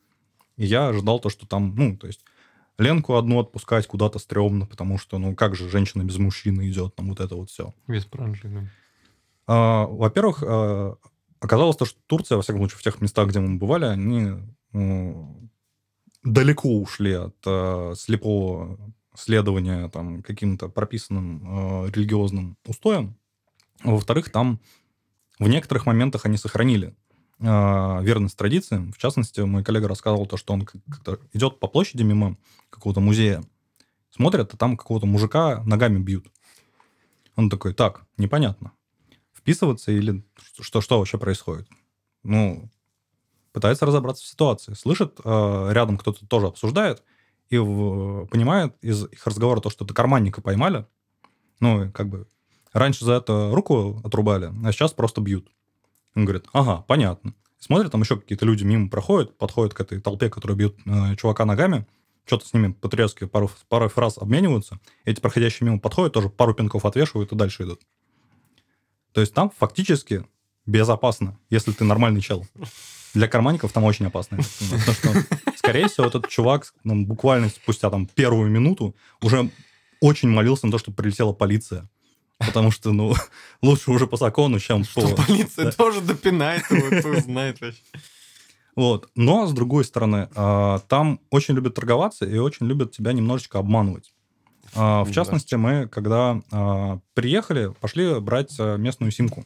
S4: И я ожидал то, что там, ну, то есть, Ленку одну отпускать куда-то стрёмно, потому что, ну, как же женщина без мужчины идет, там вот это вот все.
S2: Без пранжины.
S4: А, Во-первых, а, оказалось то, что Турция, во всяком случае, в тех местах, где мы бывали, они ну, далеко ушли от а, слепого следования там, каким-то прописанным а, религиозным устоям. Во-вторых, там в некоторых моментах они сохранили а, верность традициям. В частности, мой коллега рассказывал то, что он как- как-то идет по площади мимо какого-то музея, смотрят, а там какого-то мужика ногами бьют. Он такой, так, непонятно. Вписываться или что, что вообще происходит? Ну, пытается разобраться в ситуации. Слышит, э, рядом кто-то тоже обсуждает, и понимает из их разговора то, что это карманника поймали. Ну, как бы раньше за это руку отрубали, а сейчас просто бьют. Он говорит, ага, понятно. Смотрит, там еще какие-то люди мимо проходят, подходят к этой толпе, которая бьет э, чувака ногами, что-то с ними по-турецки пару, пару фраз обмениваются. Эти проходящие мимо подходят, тоже пару пинков отвешивают и дальше идут. То есть там фактически безопасно, если ты нормальный чел. Для карманников там очень опасно. Потому что, скорее всего, этот чувак ну, буквально спустя там первую минуту уже очень молился на то, чтобы прилетела полиция. Потому что, ну, лучше уже по закону, чем по...
S2: Что полиция
S4: да.
S2: тоже допинает его, кто знает вообще.
S4: Вот. Но, с другой стороны, а, там очень любят торговаться и очень любят тебя немножечко обманывать. А, В
S1: Да.
S4: частности, мы, когда а, приехали, пошли брать а, местную симку.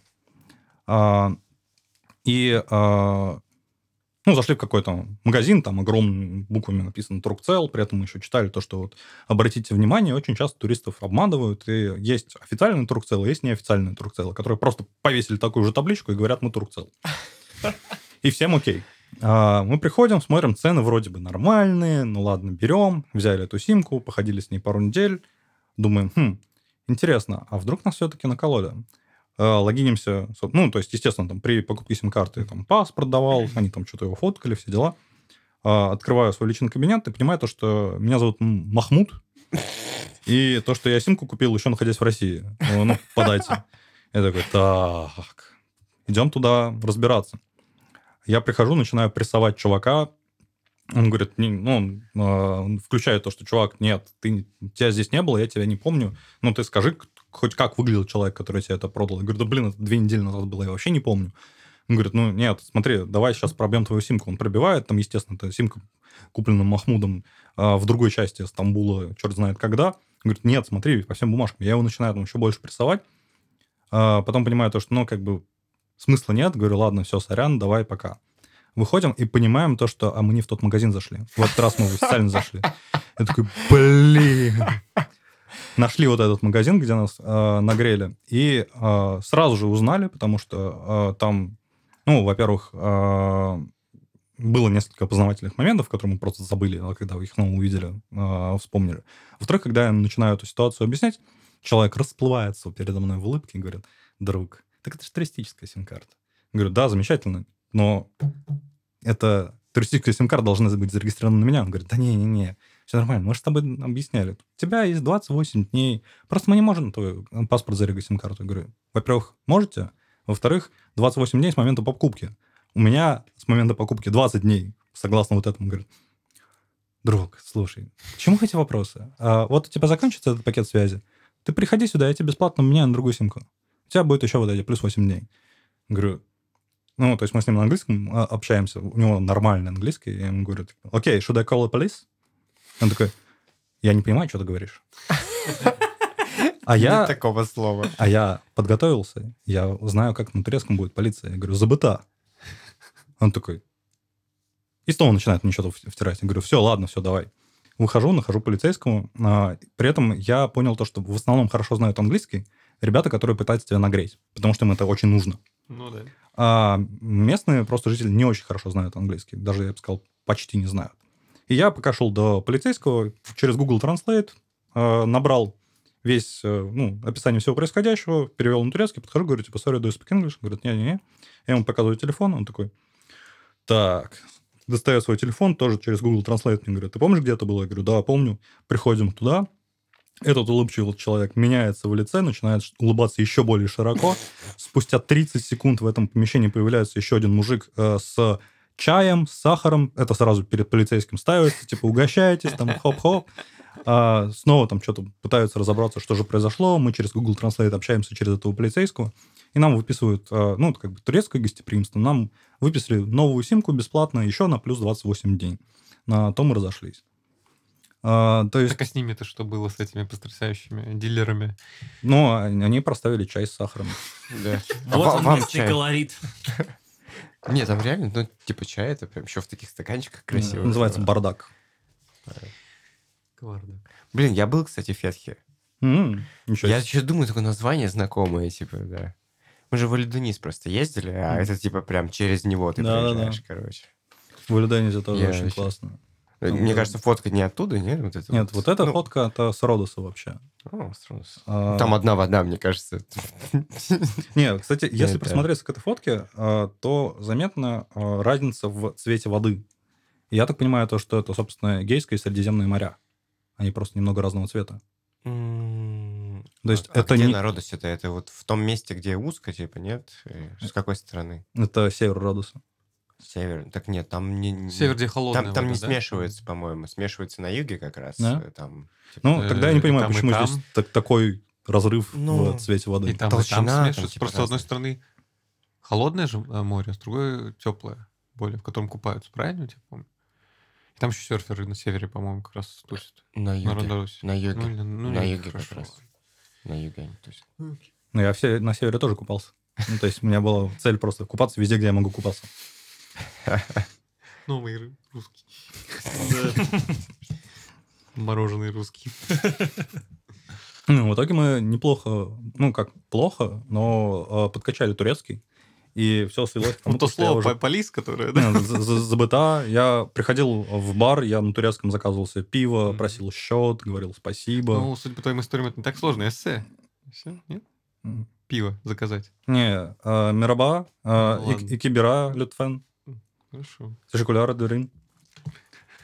S4: И, ну, зашли в какой-то магазин, там огромными буквами написано «Туркцел», при этом мы еще читали то, что вот, обратите внимание, очень часто туристов обманывают, и есть официальные Туркцелы, есть неофициальные Туркцелы, которые просто повесили такую же табличку и говорят «Мы Туркцел». И всем окей. А, Мы приходим, смотрим, цены вроде бы нормальные, ну ладно, берем, взяли эту симку, походили с ней пару недель, думаем, хм, интересно, а вдруг нас все-таки накололи? А, Логинимся, ну, то есть, естественно, там при покупке сим-карты там паспорт давал, они там что-то его фоткали, все дела. А, Открываю свой личный кабинет и понимаю то, что меня зовут Махмуд, и то, что я симку купил, еще находясь в России, ну, ну, подайте. Я такой, так, идем туда разбираться. Я прихожу, начинаю прессовать чувака. Он говорит, не, ну, он, э, он включает то, что, чувак, нет, ты, тебя здесь не было, я тебя не помню. Ну, ты скажи, хоть как выглядел человек, который тебе это продал. Я говорю, да, блин, это две недели назад было, я вообще не помню. Он говорит, ну, нет, смотри, давай сейчас пробьем твою симку. Он пробивает, там, естественно, это симка куплена Махмудом а, в другой части Стамбула, черт знает когда. Он говорит, нет, смотри, по всем бумажкам. Я его начинаю там еще больше прессовать. А, потом понимаю то, что, ну, как бы, смысла нет. Говорю, ладно, все, сорян, давай, пока. Выходим и понимаем то, что а мы не в тот магазин зашли. В этот раз мы официально зашли. Я такой, блин. Нашли вот этот магазин, где нас э, нагрели, и э, сразу же узнали, потому что э, там, ну, во-первых, э, было несколько познавательных моментов, которые мы просто забыли, а когда их снова увидели, э, вспомнили. Во-вторых, когда я начинаю эту ситуацию объяснять, человек расплывается передо мной в улыбке и говорит, друг, так это же туристическая сим-карта. Я говорю, да, замечательно, но это туристическая сим-карта должна быть зарегистрирована на меня. Он говорит, да не-не-не, все нормально, мы же с тобой объясняли. У тебя есть 28 дней, просто мы не можем твой паспорт зарегать сим-карту. Я говорю, во-первых, можете, во-вторых, 28 дней с момента покупки. У меня с момента покупки 20 дней, согласно вот этому. Говорит, друг, слушай, к чему эти вопросы? А, вот у тебя закончится этот пакет связи, ты приходи сюда, я тебе бесплатно меняю на другую симку. У тебя будет еще вот эти плюс 8 дней. Говорю, ну, то есть мы с ним на английском а, общаемся, у него нормальный английский, я ему говорю, окей, should I call the police? Он такой, я не понимаю, что ты говоришь. А я,
S1: Нет такого слова.
S4: а я подготовился, я знаю, как на турецком будет полиция. Я говорю, забыта. Он такой, и снова начинает мне что-то втирать. Я говорю, все, ладно, все, давай. Выхожу, нахожу полицейскому. а, При этом я понял то, что в основном хорошо знают английский ребята, которые пытаются тебя нагреть, потому что им это очень нужно.
S2: Ну да.
S4: А местные просто жители не очень хорошо знают английский. Даже, я бы сказал, почти не знают. И я пока шел до полицейского, через Google Translate э, набрал весь, э, ну, описание всего происходящего, перевел на турецкий, подхожу, говорю, типа, sorry, do you speak English? Говорит, не-не-не. Я ему показываю телефон, он такой, так, достает свой телефон, тоже через Google Translate мне говорит, ты помнишь, где это было? Я говорю, да, помню. Приходим туда, этот улыбчивый человек меняется в лице, начинает улыбаться еще более широко. Спустя 30 секунд в этом помещении появляется еще один мужик э, с чаем, с сахаром. Это сразу перед полицейским ставится, типа, угощайтесь, там, хоп-хоп. А, снова там что-то пытаются разобраться, что же произошло. Мы через Google Translate общаемся через этого полицейского. И нам выписывают, э, ну, это как бы турецкое гостеприимство. Нам выписали новую симку бесплатно еще на плюс 28 дней. На том мы разошлись. А, то есть,
S2: Так а с ними-то что было, с этими потрясающими дилерами?
S4: ну, они проставили чай с сахаром.
S3: Вот он, местный
S1: чай.
S3: колорит.
S1: Нет, там реально, ну, типа чай, это прям еще в таких стаканчиках красиво.
S4: Называется бардак.
S2: Кавардак.
S1: Блин, я был, кстати, в Фетхе. Я сейчас думаю, такое название знакомое, типа, да. Мы же в Валидунис просто ездили, а это, типа, прям через него ты
S4: Да-да-да.
S1: проезжаешь, короче.
S4: В Ульденезе тоже
S1: Я
S4: очень
S1: вообще-
S4: классно.
S1: Э,
S4: Там,
S1: Мне
S4: да.
S1: кажется, фотка не оттуда, нет? Вот это
S4: Нет, вот эта
S1: Ну,
S4: фотка, это с Родоса вообще.
S1: О.
S4: А,
S1: Там одна вода, мне кажется.
S4: Не, кстати, если присмотреться к этой фотке, а, то заметна а, разница в цвете воды. Я так понимаю, то, что это, собственно, Гейское и Средиземное моря. Они просто немного разного цвета. То есть
S1: а
S4: это
S1: где
S4: не...
S1: на Родосе-то? Это вот в том месте, где узко, типа, нет? Э, С какой стороны?
S4: Это север Родоса.
S1: Север? Так нет, там не... не-
S2: Север, где холодная
S1: Там, там не
S2: вода, да?
S1: смешивается, по-моему. Смешивается на юге как раз.
S4: Да?
S1: э, Там, типа,
S4: Ну,
S2: Э,
S4: тогда я не
S2: и
S4: понимаю,
S2: там, и
S4: почему
S2: там.
S4: здесь так- такой разрыв
S1: Ну,
S4: в цвете воды.
S2: И там, и
S1: толщина
S2: там
S1: там,
S2: смешивается.
S1: типа,
S2: Просто с одной стороны холодное же э, море, с другой теплое, более, в котором купаются, правильно я тебя помню? И там еще серферы на севере, по-моему, как раз тусят.
S1: на
S2: На
S1: юге.
S2: Родосе.
S1: На юге.
S2: Ну, или- ну,
S1: на юге как
S2: хорошо.
S1: раз. На юге. они тусят.
S4: Ну, я все, на севере тоже купался. Ну, то есть у меня была цель просто купаться везде, где я могу купаться.
S2: Новый русский. Мороженый русский.
S4: Ну, в итоге мы неплохо, ну, как плохо, но э, подкачали турецкий. И все свелось к тому,
S2: Ну, то слово
S4: уже
S2: по- полис, которое, да?
S4: За- забыта. Я приходил в бар, я на турецком заказывал себе пиво, просил счет, говорил спасибо.
S2: Ну, судя по твоим историям, это не так сложно. Эссе. Все, нет? Пиво заказать.
S4: Не, э, Мираба, э,
S2: Ну,
S4: и-
S2: ладно.
S4: и Кибера, Лютфен,
S2: Хорошо.
S4: Тешекуляра, Дюрин.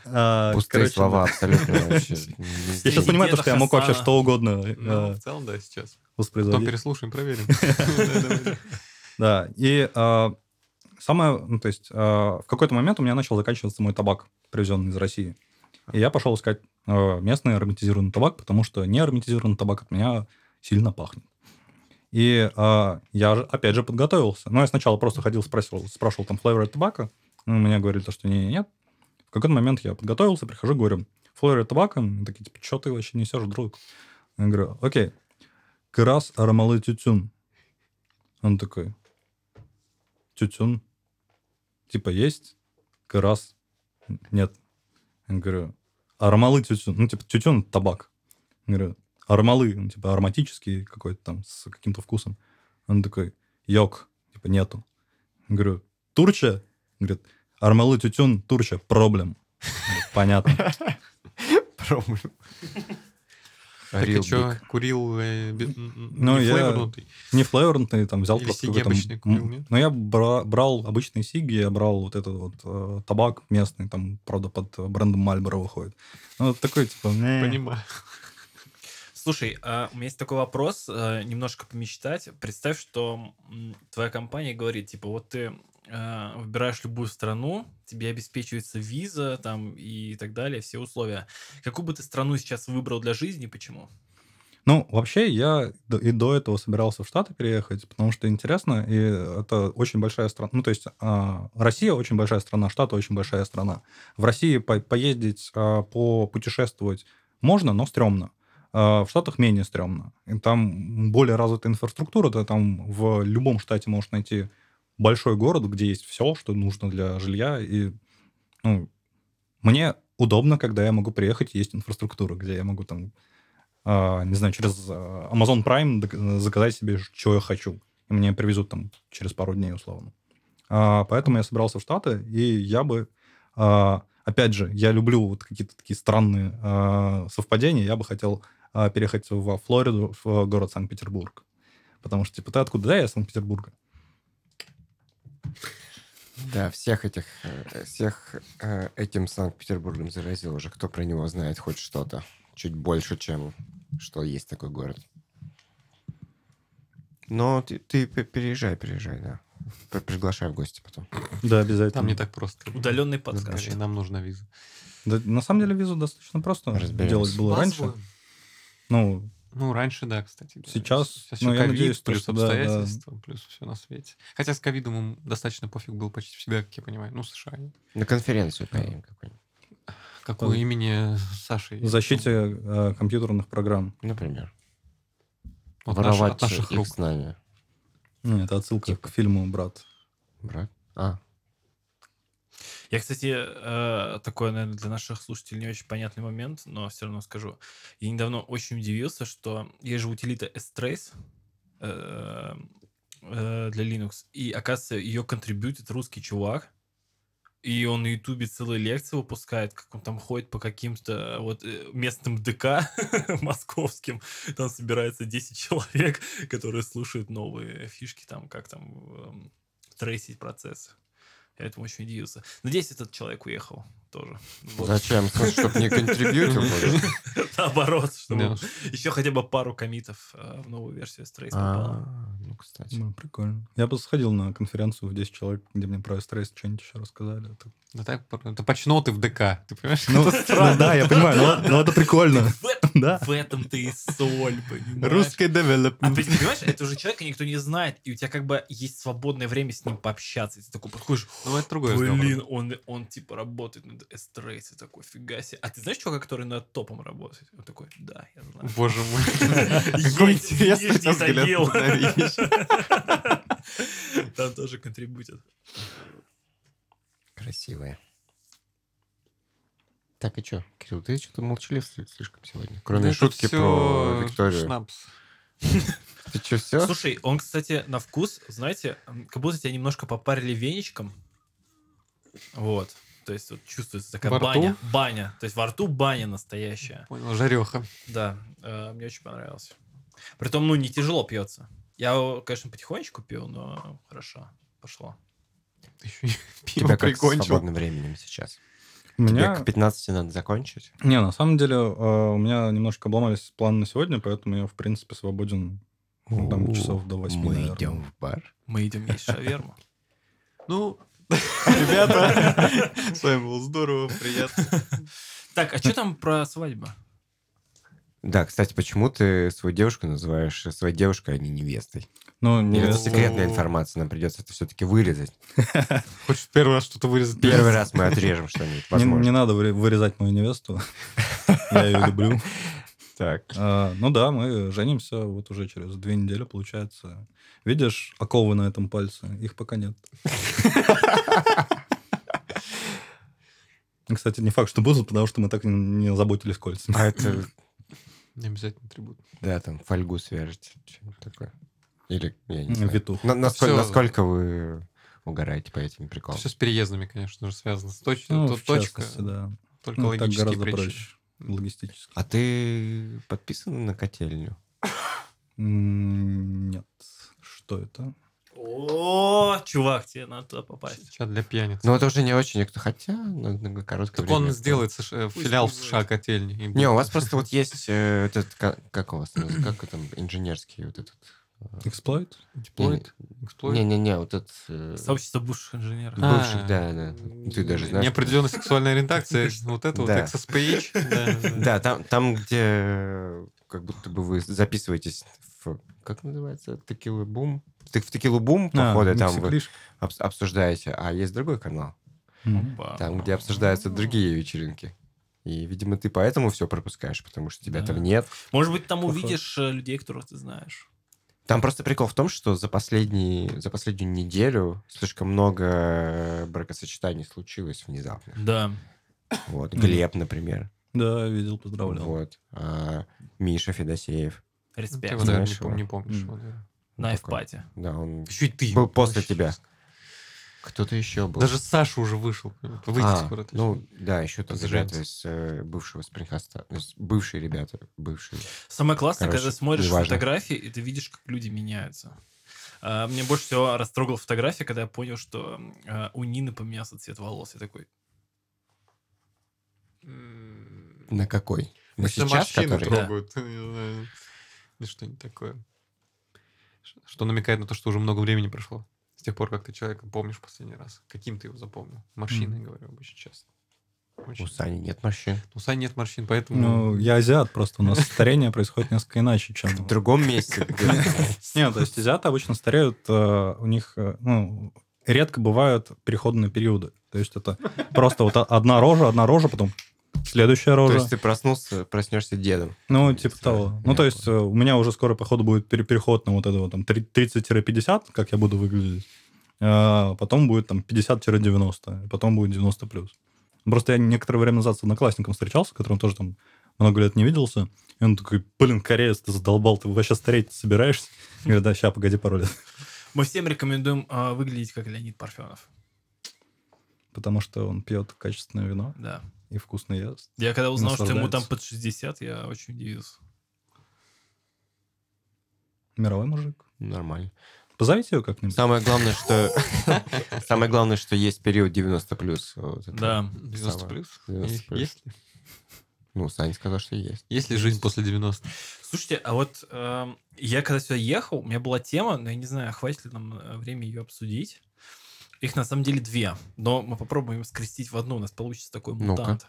S4: А,
S1: Пустые
S4: короче,
S1: слова абсолютно вообще.
S4: Я сейчас понимаю, что я мог вообще что угодно э,
S2: Ну, в целом, да, сейчас. Потом переслушаем, проверим. Да.
S4: Да, и э, самое, ну, то есть, э, в какой-то момент у меня начал заканчиваться мой табак, привезенный из России. И я пошел искать э, местный ароматизированный табак, потому что не ароматизированный табак от меня сильно пахнет. И э, я, же, опять же, подготовился. Ну, я сначала просто ходил, спросил, спрашивал там флейвор табака. Ну, Мне говорили, то, что не, нет. В какой-то момент я подготовился, прихожу, говорю, флейвор табака. Они такие, типа, что ты вообще несешь, друг? Я говорю, окей, крас аромалы тютюн. Он такой, тютюн. Типа есть, крас нет. Я говорю, аромалы тютюн. Ну, типа, тютюн – табак. Я говорю, аромалы, ну, типа, ароматический какой-то там с каким-то вкусом. Он такой, йог, типа, нету. Я говорю, Турча? Говорит, аромалы тютюн, Турча, проблем. Понятно.
S1: Проблем.
S2: Так и что, курил э, м, м,
S4: Ну,
S2: не
S4: я-
S2: флейворнутый?
S4: Не флейворный, там взял
S2: Или
S4: просто
S2: сиги
S4: какой-то...
S2: обычные курил,
S4: м,
S2: нет?
S4: Ну, я бра- брал обычные сиги, я брал вот этот вот э, табак местный, там, правда, под брендом Мальборо выходит. Ну, вот такой, типа, «Не».
S2: Понимаю.
S3: Слушай, а у меня есть такой вопрос, э, немножко помечтать. Представь, что м, твоя компания говорит, типа, вот ты э, выбираешь любую страну, тебе обеспечивается виза там и так далее, все условия. Какую бы ты страну сейчас выбрал для жизни, почему?
S4: Ну, вообще, я и до этого собирался в Штаты переехать, потому что интересно, и это очень большая страна. Ну, то есть а, Россия очень большая страна, Штаты очень большая страна. В России по- поездить, а, попутешествовать можно, но стрёмно. А В Штатах менее стрёмно. И там более развитая инфраструктура, ты там в любом штате можешь найти большой город, где есть все, что нужно для жилья, и ну, мне удобно, когда я могу приехать, и есть инфраструктура, где я могу там а, не знаю, через а, Amazon Prime док- заказать себе, что я хочу. И мне привезут там через пару дней, условно. А, поэтому я собирался в Штаты, и я бы... а, опять же, я люблю вот какие-то такие странные а, совпадения. Я бы хотел а, переехать во Флориду, в город Санкт-Петербург. Потому что, типа, ты откуда? Да, я из Санкт-Петербурга.
S1: Да, всех этих, э, всех э, этим Санкт-Петербургом заразил уже. Кто про него знает хоть что-то? Чуть больше, чем что есть такой город. Но ты, ты переезжай, переезжай, да. Приглашай в гости потом.
S4: Да, обязательно.
S2: Там не так просто.
S3: Удаленный подкаст.
S2: Нам нужна виза.
S4: Да, на самом деле визу достаточно просто
S1: Разберемся.
S4: делать было раньше. Ну,
S2: Ну, раньше, да, кстати. да.
S4: Сейчас,
S2: Сейчас
S4: ну, я
S2: ковид,
S4: надеюсь,
S2: плюс
S4: что да, да.
S2: обстоятельства, плюс все на свете. Хотя с ковидом им достаточно пофиг был почти всегда, как я понимаю. Ну, США.
S1: На конференцию поедем какую-нибудь,
S2: Какое
S4: Ой.
S2: имени Саши?
S4: в защите э, компьютерных программ.
S1: например.
S2: От
S1: Воровать
S2: наших- от наших
S1: их
S2: рук.
S1: знания.
S4: Ну, это отсылка
S1: Типа.
S4: к фильму «Брат».
S1: Брат? А.
S3: Я, кстати, э, такой, наверное, для наших слушателей не очень понятный момент, но все равно скажу. Я недавно очень удивился, что есть же утилита S-Trace э, э, для Linux, и, оказывается, ее контрибьютит русский чувак, и он на Ютубе целые лекции выпускает, как он там ходит по каким-то вот местным ДК московским. Там собирается 10 человек, которые слушают новые фишки, там, как там эм, трейсить процессы. Я этому очень удивился. Надеюсь, этот человек уехал тоже. Вот.
S1: Зачем? Чтобы не контрибьютил? может?
S3: Наоборот, чтобы еще хотя бы пару комитов э, в новую версию Strace попало.
S1: А, ну, кстати.
S4: Ну, прикольно. Я бы сходил на конференцию в 10 человек, где мне про стресс что-нибудь еще рассказали.
S2: Да так, это почноты в ДК, ты понимаешь?
S4: Ну,
S2: странно.
S4: да, я понимаю, но но это прикольно.
S3: В этом,
S4: Да.
S3: в этом-то и соль, понимаешь?
S2: Русский
S3: А
S2: девелопмент.
S3: ты понимаешь, это уже человека никто не знает, и у тебя как бы есть свободное время с ним пообщаться. И ты такой подходишь,
S2: Ну, это другой
S3: блин, он, он типа работает над S-Trace, такой, фига себе. А ты знаешь чувака, который над топом работает? Он такой, да, я знаю.
S2: Боже мой.
S3: Какой
S2: интересный взгляд.
S3: Там тоже контрибутят.
S1: Красивые. Так, и что? Кирилл, ты что-то молчалив сли- слишком сегодня. Кроме
S2: Да это
S1: шутки про Викторию.
S2: Шнапс.
S1: Ты что, все?
S3: Слушай, он, кстати, на вкус, знаете, как будто тебя немножко попарили веничком. Вот. То есть вот чувствуется такая
S2: Во рту?
S3: баня. Баня. То есть во рту баня настоящая.
S2: Понял, жареха.
S3: Да, э, мне очень понравилось. Притом, ну, не тяжело пьется. Я, его, конечно, потихонечку пил, но хорошо пошло.
S2: Ты еще и пиво
S1: тебя как с
S2: прикончил.
S1: свободным временем сейчас?
S4: У
S1: Тебе
S4: меня...
S1: к 15 надо закончить?
S4: Не, на самом деле, э, у меня немножко обломались планы на сегодня, поэтому я, в принципе, свободен ну, там часов до 8,
S1: Мы
S4: наверное.
S1: идем в бар.
S3: Мы идем есть шаверму.
S2: Ну, ребята, с вами было здорово, приятно.
S3: Так, а что там про свадьбу?
S1: Да, кстати, почему ты свою девушку называешь своей девушкой, а не невестой?
S4: Ну,
S1: Или это
S4: невеста-
S1: секретная информация, нам придется это все-таки вырезать.
S2: Хочешь первый раз что-то вырезать?
S1: Первый раз мы отрежем что-нибудь,
S4: Не, надо выре- вырезать мою невесту. Я ее люблю.
S1: Так.
S4: А, Ну да, мы женимся вот уже через две недели, получается. Видишь оковы на этом пальце? Их пока нет. Кстати, не факт, что будут, потому что мы так не заботились кольцами.
S1: А это,
S2: Не обязательно трибут.
S1: да, там фольгу свяжете, что-нибудь такое. Или, я не знаю.
S4: Витух.
S1: На- насколько,
S2: Всё.
S1: насколько вы угораете по этим приколам?
S2: Все с переездами, конечно же, связано. С точ-
S4: Ну,
S2: то- точка,
S4: да.
S2: только
S4: Ну, так
S2: логические
S4: гораздо
S2: причины.
S4: проще. Логистически.
S1: А ты подписан на котельню?
S4: Нет. Что это?
S3: О, чувак, тебе надо туда попасть.
S2: Чат для пьяниц.
S1: Ну, это уже не очень никто, хотя на, на короткое
S2: так
S1: время.
S2: он сделает США э, филиал в. США котельни.
S1: Не, у вас просто вот есть э, этот, как, как у вас, как там, инженерский вот этот...
S4: Эксплойт?
S2: Эксплойт? Эксплойт?
S1: Не-не-не, вот этот... э,
S3: Сообщество бывших инженеров.
S2: А,
S1: бывших, да, да. Ты даже знаешь.
S2: Неопределенная сексуальная ориентация. Вот это вот
S1: Да.
S2: XSPH. да, да.
S1: Да, там, там, где как будто бы вы записываетесь в... Как называется? Текила Бум? В Текилу Бум,
S4: А,
S1: походу, там вы обсуждаете. А есть другой канал.
S3: Опа.
S1: там, где обсуждаются другие вечеринки. И, видимо, ты поэтому все пропускаешь, потому что тебя
S3: Да.
S1: там нет.
S3: Может быть, там
S4: Похоже.
S3: увидишь э, людей, которых ты знаешь.
S1: Там просто прикол в том, что за, последний, за последнюю неделю слишком много бракосочетаний случилось внезапно.
S3: Да.
S1: Вот. Глеб, например.
S4: Да, видел, поздравлял.
S1: Вот. А, Миша Федосеев.
S2: Ты
S3: Респект.
S2: его, наверное, не пом- не помнишь.
S4: М.
S2: его, да.
S3: На
S1: такой.
S3: пати
S1: Да, он...
S2: Еще и ты.
S1: Был после тебя. Кто-то еще был.
S2: Даже Саша уже вышел. Выйти
S1: А,
S2: скоро. точно.
S1: ну, да, еще
S2: Поздравляем.
S1: ребята из э, бывшего Спрингхаста. то есть Бывшие ребята, бывшие.
S3: Самое классное,
S1: Короче,
S3: когда смотришь
S1: неважно.
S3: фотографии, и ты видишь, как люди меняются. А, Мне больше всего растрогала фотография, когда я понял, что а, у Нины поменялся цвет волос. Я такой,
S2: М,
S1: На какой? На сейчас, который?
S3: Да.
S2: Или что-нибудь такое. Что намекает на то, что уже много времени прошло. С тех пор, как ты человека помнишь последний раз. Каким ты его запомнил? Морщины,
S4: Мгм.
S2: говорю очень часто. Очень.
S1: У Сани нет морщин.
S2: У Сани нет морщин, поэтому...
S4: Ну, я азиат, просто у нас старение происходит несколько иначе, чем...
S1: В другом месте.
S4: Нет, то есть азиаты обычно стареют, э, у них, э, ну, редко бывают переходные периоды. То есть это просто вот одна рожа, одна рожа, потом следующая
S1: То
S4: рожа.
S1: есть ты проснулся, проснешься дедом.
S4: Ну, типа
S1: Сразу,
S4: того. Ну, то есть э, у меня уже скоро, походу, будет пере- переход на вот это вот там три- 30-50, как я буду выглядеть. а потом будет там 50-90, потом будет 90 плюс. Просто я некоторое время назад с одноклассником встречался, которым тоже там много лет не виделся. И он такой, блин, кореец, ты задолбал, ты вообще стареть собираешься? Я говорю, да, ща, погоди пару лет.
S3: Мы всем рекомендуем а, выглядеть как Леонид Парфенов.
S4: Потому что он пьет качественное вино
S3: Да.
S4: И вкусно ест.
S3: Я когда узнал, что ему там под 60, я очень удивился.
S4: Мировой мужик.
S1: Нормально.
S4: Позовите его как-нибудь.
S1: Самое главное, что... Самое главное, что есть период 90 плюс.
S3: Да.
S2: 90
S1: Самое.
S2: плюс?
S1: 90 плюс.
S2: Есть ли?
S1: Ну, Саня сказал, что есть.
S2: Есть ли жизнь после 90?
S3: Слушайте, а вот эм, я когда сюда ехал, у меня была тема, но я не знаю, хватит ли нам э, времени ее обсудить. Их на самом деле две, но мы попробуем скрестить в одну, у нас получится такой мутант.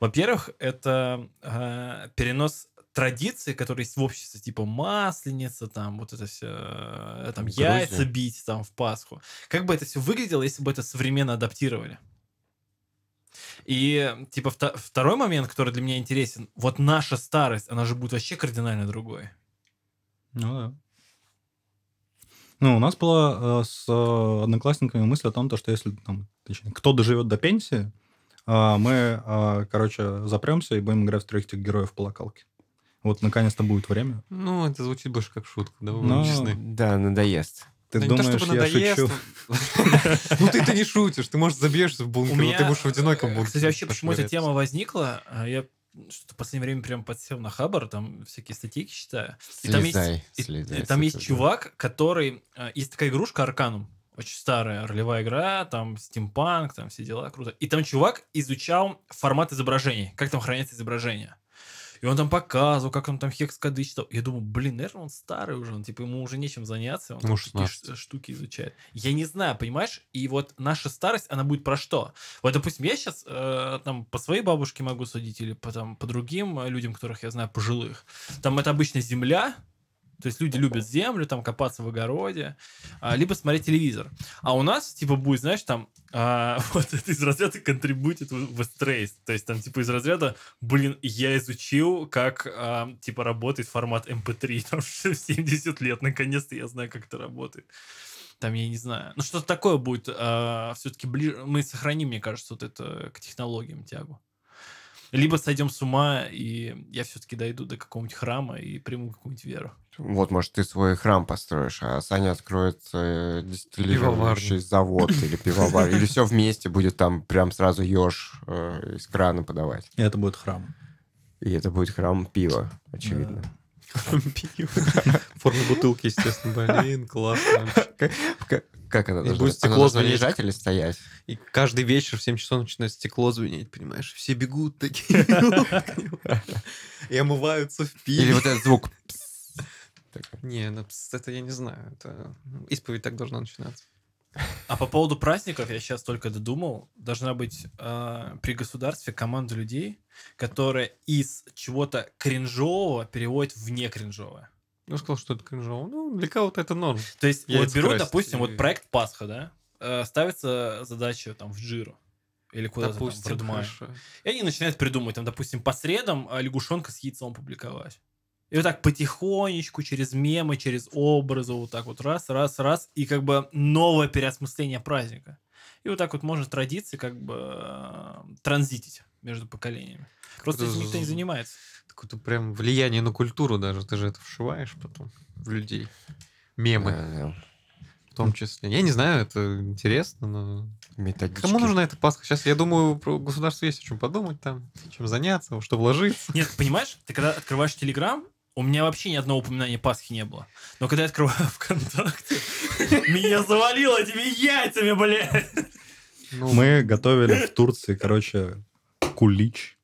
S3: Во-первых, это э, перенос традиций, которые есть в обществе, типа масленица, там вот это все, э, там
S1: В Грузии.
S3: яйца бить там в Пасху. Как бы это все выглядело, если бы это современно адаптировали? И, типа, вто- второй момент, который для меня интересен, вот наша старость, она же будет вообще кардинально другой.
S4: Ну да. Ну, у нас была э, с э, одноклассниками мысль о том, то, что если там, точнее, кто доживет до пенсии, а, мы, короче, запремся и будем играть в трех этих героев по локалке. Вот наконец-то будет время.
S2: Ну, это звучит больше как шутка, да, вы будем честны.
S1: Да, надоест.
S4: Ты
S2: Да не то,
S4: думаешь,
S2: чтобы
S4: я
S2: надоест,
S4: шучу?
S2: но- Ну, ты-то не шутишь, ты, может, забьешься в бункер, но ты будешь в одиноком
S3: э,
S2: бункере.
S3: Кстати, вообще, почему эта тема возникла, а, я что-то в последнее время прям подсел на Хабар, там всякие статейки читаю. И там есть,
S1: Слезай,
S3: и-
S1: слезай
S3: и там есть чувак, который... а, Есть такая игрушка Арканум, очень старая ролевая игра, там стимпанк, там все дела, круто. И там чувак изучал формат изображений, как там хранятся изображения. И он там показывал, как он там хекс-коды читал. Я думаю, блин, наверное, он старый уже, он, типа, ему уже нечем заняться, он там такие
S2: 16.
S3: ш- штуки изучает. Я не знаю, понимаешь? И вот наша старость, она будет про что? Вот, допустим, я сейчас там по своей бабушке могу судить или по, там, по другим э, людям, которых я знаю, пожилых. Там это обычно земля, то есть люди любят землю, там копаться в огороде, а, либо смотреть телевизор. А у нас, типа, будет, знаешь, там, а, вот это из разряда контрибутит в Strays. То есть там, типа, из разряда, блин, я изучил, как, а, типа, работает формат MP3. Там в 70 лет, наконец-то я знаю, как это работает. Там, я не знаю. Ну, что-то такое будет все-таки ближе. Мы сохраним, мне кажется, вот это к технологиям тягу. Либо сойдем с ума, и я все-таки дойду до какого-нибудь храма и приму какую-нибудь веру.
S1: Вот, может, ты свой храм построишь, а Саня откроет э, дистиллирующий завод или пивовар. Или все вместе будет там прям сразу еж э, из крана подавать.
S4: И это будет храм.
S1: И это будет храм пива, очевидно.
S2: Пиво. В форме бутылки, естественно. Блин, классно.
S1: Как, она
S2: И
S1: должна,
S2: будет стекло звенеть.
S1: лежать или стоять?
S2: И каждый вечер в 7 часов начинает стекло звенеть, понимаешь? Все бегут такие. И омываются в пиве.
S1: Или вот этот звук. Такой.
S2: Не, ну, это я не знаю. Это ну, исповедь так должна начинаться.
S3: А по поводу праздников я сейчас только додумал. Должна быть э, при государстве команда людей, которая из чего-то кринжового переводит в не кринжовое.
S2: Ну, сказал, что это кринжово. Ну, для кого-то это норм.
S3: То есть вот
S2: Яйца
S3: берут,
S2: красить
S3: допустим,
S2: или-
S3: вот проект Пасха, да, э, ставится задача там в Джиру или куда-то там в
S2: Допустим,
S3: Redmine.
S2: хорошо.
S3: И они начинают придумывать, там, допустим, по средам а, лягушонка с яйцом публиковать. И вот так потихонечку, через мемы, через образы, вот так вот раз, раз, раз, и как бы новое переосмысление праздника. И вот так вот можно традиции как бы э, транзитить между поколениями. Просто этим никто не занимается.
S2: Какое-то прям влияние на культуру даже. Ты же это вшиваешь потом в людей. Мемы в том числе. Я не знаю, это интересно, но...
S1: методички.
S2: Кому нужна эта Пасха? Сейчас, я думаю, про государство есть о чем подумать там, чем заняться, во что вложиться.
S3: Нет, понимаешь, ты когда открываешь Телеграм, у меня вообще ни одного упоминания Пасхи не было. Но когда я открываю ВКонтакте, меня завалило этими яйцами, блядь.
S2: Ну,
S4: Мы готовили в Турции, короче, кулич.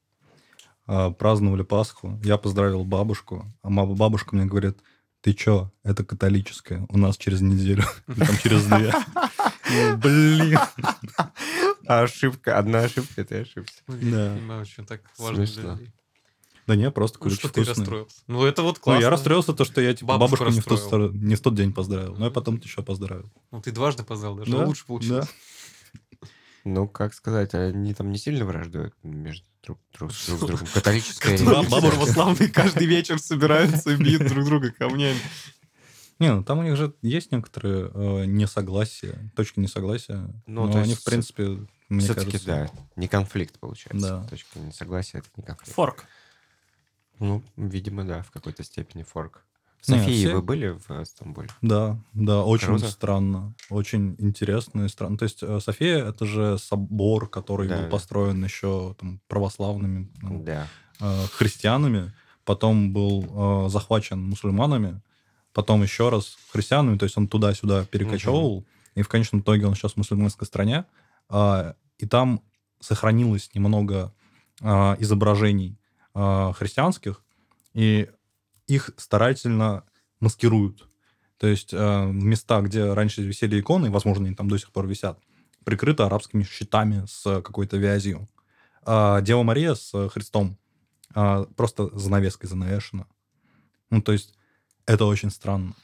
S4: а, Праздновали Пасху. Я поздравил бабушку. А бабушка мне говорит, ты чё, это католическое. У нас через неделю. Там через две. Ну, Блин.
S1: Ошибка, одна ошибка, ты ошибся.
S4: Да.
S2: что так важно.
S4: Да не, просто
S2: Ну,
S4: кулич
S2: что ты
S4: вкусный.
S2: расстроился? Ну, это вот
S4: Ну,
S2: классно.
S4: я расстроился, то, что я типа
S2: Бабушку
S4: бабушку не в, тот, не в тот день поздравил. Но я потом еще поздравил.
S2: Ну, ты дважды поздравил, даже
S4: Да,
S2: лучше получилось.
S1: Ну, как сказать, они там не сильно враждуют между друг, друг, друг с другом. Католическая
S2: православные каждый вечер собираются и бьют друг друга камнями.
S4: Не, ну там у них же есть некоторые э, несогласия, точки несогласия.
S1: Ну,
S4: но
S1: то
S4: они,
S1: есть
S4: в принципе, мне
S1: Все-таки,
S4: кажется...
S1: да, не конфликт получается.
S4: Да.
S1: Точка несогласия — это не конфликт.
S3: Форк.
S1: Ну, видимо, да, в какой-то степени форк. В
S4: Не,
S1: Софии
S4: все-
S1: вы были в э, Стамбуле?
S4: Да, да, очень
S1: Круто.
S4: странно, очень интересно и странно. То есть э, София это же собор, который
S1: Да,
S4: был
S1: да.
S4: построен еще там, православными ну,
S1: Да.
S4: э, христианами, потом был э, захвачен мусульманами, потом еще раз христианами, то есть он туда-сюда перекочевывал, и в конечном итоге он сейчас в мусульманской стране, а, и там сохранилось немного а, изображений а, христианских, и их старательно маскируют. То есть э, места, где раньше висели иконы, возможно, они там до сих пор висят, прикрыты арабскими щитами с какой-то вязью. А Дева Мария с Христом а, просто занавеской занавешена. Ну, то есть это очень странно.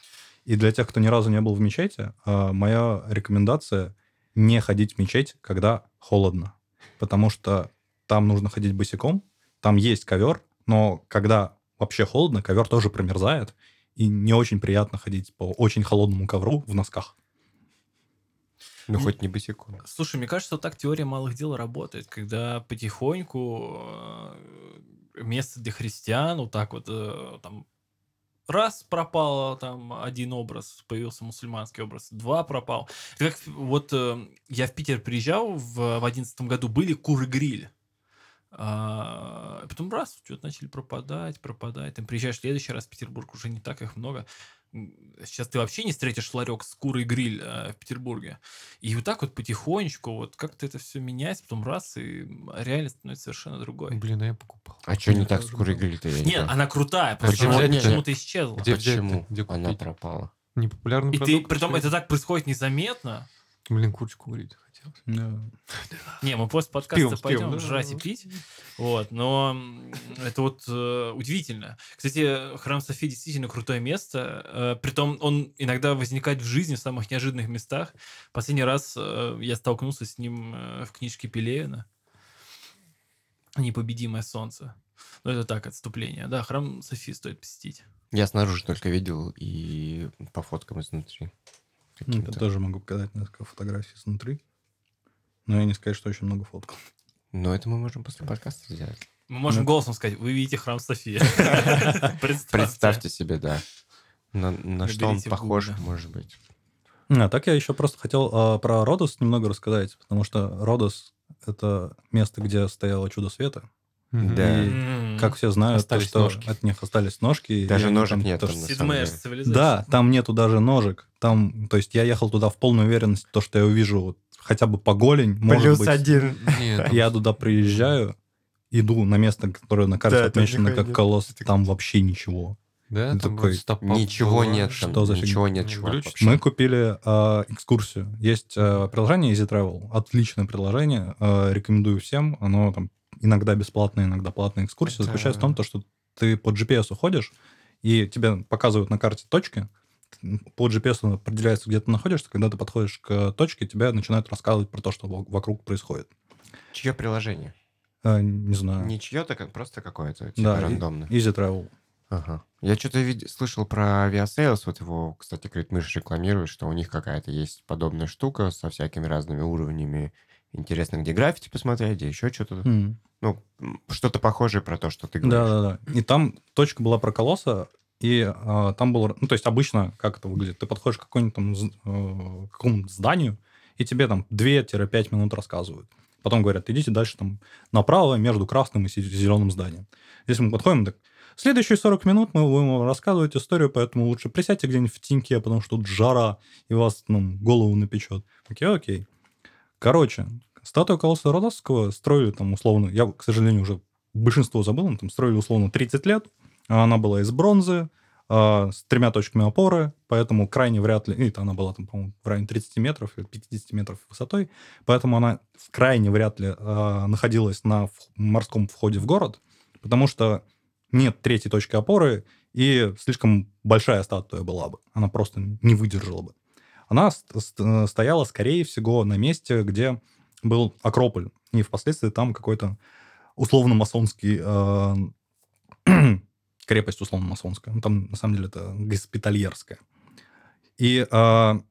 S4: И для тех, кто ни разу не был в мечети, а, моя рекомендация не ходить в мечеть, когда холодно. Потому что там нужно ходить босиком, там есть ковер, но когда вообще холодно, ковер тоже промерзает, и не очень приятно ходить по очень холодному ковру в носках.
S1: Ну, хоть не босиком.
S3: Слушай, мне кажется, вот так теория малых дел работает, когда потихоньку э, место для христиан вот так вот э, там раз пропал там один образ, появился мусульманский образ, два пропал. Как вот э, я в Питер приезжал в в одиннадцатом году, были куры-гриль. А, потом раз, что-то начали пропадать, пропадать. Там приезжаешь в следующий раз в Петербург, уже не так их много. Сейчас ты вообще не встретишь ларек с курой гриль э, в Петербурге. И вот так вот потихонечку, вот как-то это все меняется, потом раз, и реальность становится совершенно другой.
S2: Блин, а я покупал.
S1: А что не так с курой гриль-то? не
S3: Нет,
S1: знаю.
S3: она крутая, просто
S1: Почему
S3: она почему-то исчезла.
S2: Где?
S1: Почему
S2: Где
S1: она пропала?
S2: Непопулярный
S3: И ты,
S2: продукт.
S3: притом
S2: что ли?
S3: это так происходит незаметно.
S2: Блин, курочку курить хотелось.
S4: Да.
S3: Не, мы после подкаста пойдем жрать и пить. Вот, но это вот э, удивительно. Кстати, храм Софии действительно крутое место. Э, притом он иногда возникает в жизни в самых неожиданных местах. Последний раз э, я столкнулся с ним э, в книжке Пелевина «Непобедимое солнце». Ну, это так, отступление. Да, храм Софии стоит посетить.
S1: Я снаружи только видел и по фоткам изнутри.
S4: Ну, Я тоже могу показать несколько фотографий снутри. Но я не сказать, что очень много фоткал.
S1: Но это мы можем после подкаста сделать.
S3: Мы можем
S4: Ну.
S3: голосом сказать, вы видите храм Софии.
S1: Представьте себе, да. На, на что он похож, может быть.
S4: А так я еще просто хотел а, про Родос немного рассказать, потому что Родос — это место, где стояло чудо света.
S1: Да.
S4: И, как все знают, то, что
S2: ножки.
S4: от них остались ножки. и
S1: Даже
S4: они
S1: ножек
S4: там
S1: нет
S4: тоже-
S1: там,
S3: Седьмая цивилизация.
S4: Да, там нету даже ножек. Там, то есть я ехал туда в полной уверенности, то, что я увижу вот хотя бы по голень, может быть.
S1: один.
S2: Нет,
S4: Я туда приезжаю, иду на место, которое на карте
S1: Да, там
S4: отмечено как
S1: нет.
S4: колосс,
S1: Ты
S4: там вообще ничего.
S2: да, там
S4: такой,
S1: Ничего нет там.
S4: Что за фигня?
S1: Ничего нет,
S2: Не
S1: чувак.
S4: Мы купили э, экскурсию. Есть э, приложение Easy Travel. Отличное приложение. э, рекомендую всем. Оно там иногда бесплатное, иногда платная экскурсия.
S1: Это-
S4: Заключается в том, то, что ты по GPS уходишь, и тебе показывают на карте точки. По GPS определяется, где ты находишься. Когда ты подходишь к точке, тебе начинают рассказывать про то, что во- вокруг происходит.
S1: Чье приложение?
S4: Э, не знаю.
S1: Не чье-то, как просто какое-то, типа
S4: да, и-
S1: рандомно.
S4: Easy Travel.
S1: Ага. Я что-то вид- слышал про Aviasales, вот его, кстати, Критмыш рекламирует, что у них какая-то есть подобная штука со всякими разными уровнями. Интересно, где граффити посмотреть, где еще что-то.
S4: М.
S1: Ну, м, что-то похожее про то, что ты говоришь.
S4: Да, да, да. И там точка была про колосса, и а, там было... Ну, то есть обычно, как это выглядит? Ты подходишь к какому-нибудь там э, какому-то зданию, и тебе там 2-5 минут рассказывают. Потом говорят, идите дальше там направо между красным и зеленым зданием. Здесь мы подходим, так, следующие 40 минут мы будем вам рассказывать историю, поэтому лучше присядьте где-нибудь в теньке, потому что тут жара, и вас ну, голову напечет. Окей, окей. Короче, статую колосса Родосского строили там условно, я, к сожалению, уже большинство забыл, но там строили условно 30 лет, она была из бронзы, а, с тремя точками опоры, поэтому крайне вряд ли, это она была там, по-моему, в районе 30 метров или 50 метров высотой, поэтому она крайне вряд ли а, находилась на морском входе в город, потому что нет третьей точки опоры, и слишком большая статуя была бы, она просто не выдержала бы. Она ст- ст- стояла, скорее всего, на месте, где был Акрополь, и впоследствии там какой-то условно-масонский крепость условно-масонская. Ну, там, на самом деле, это госпитальерская. И а,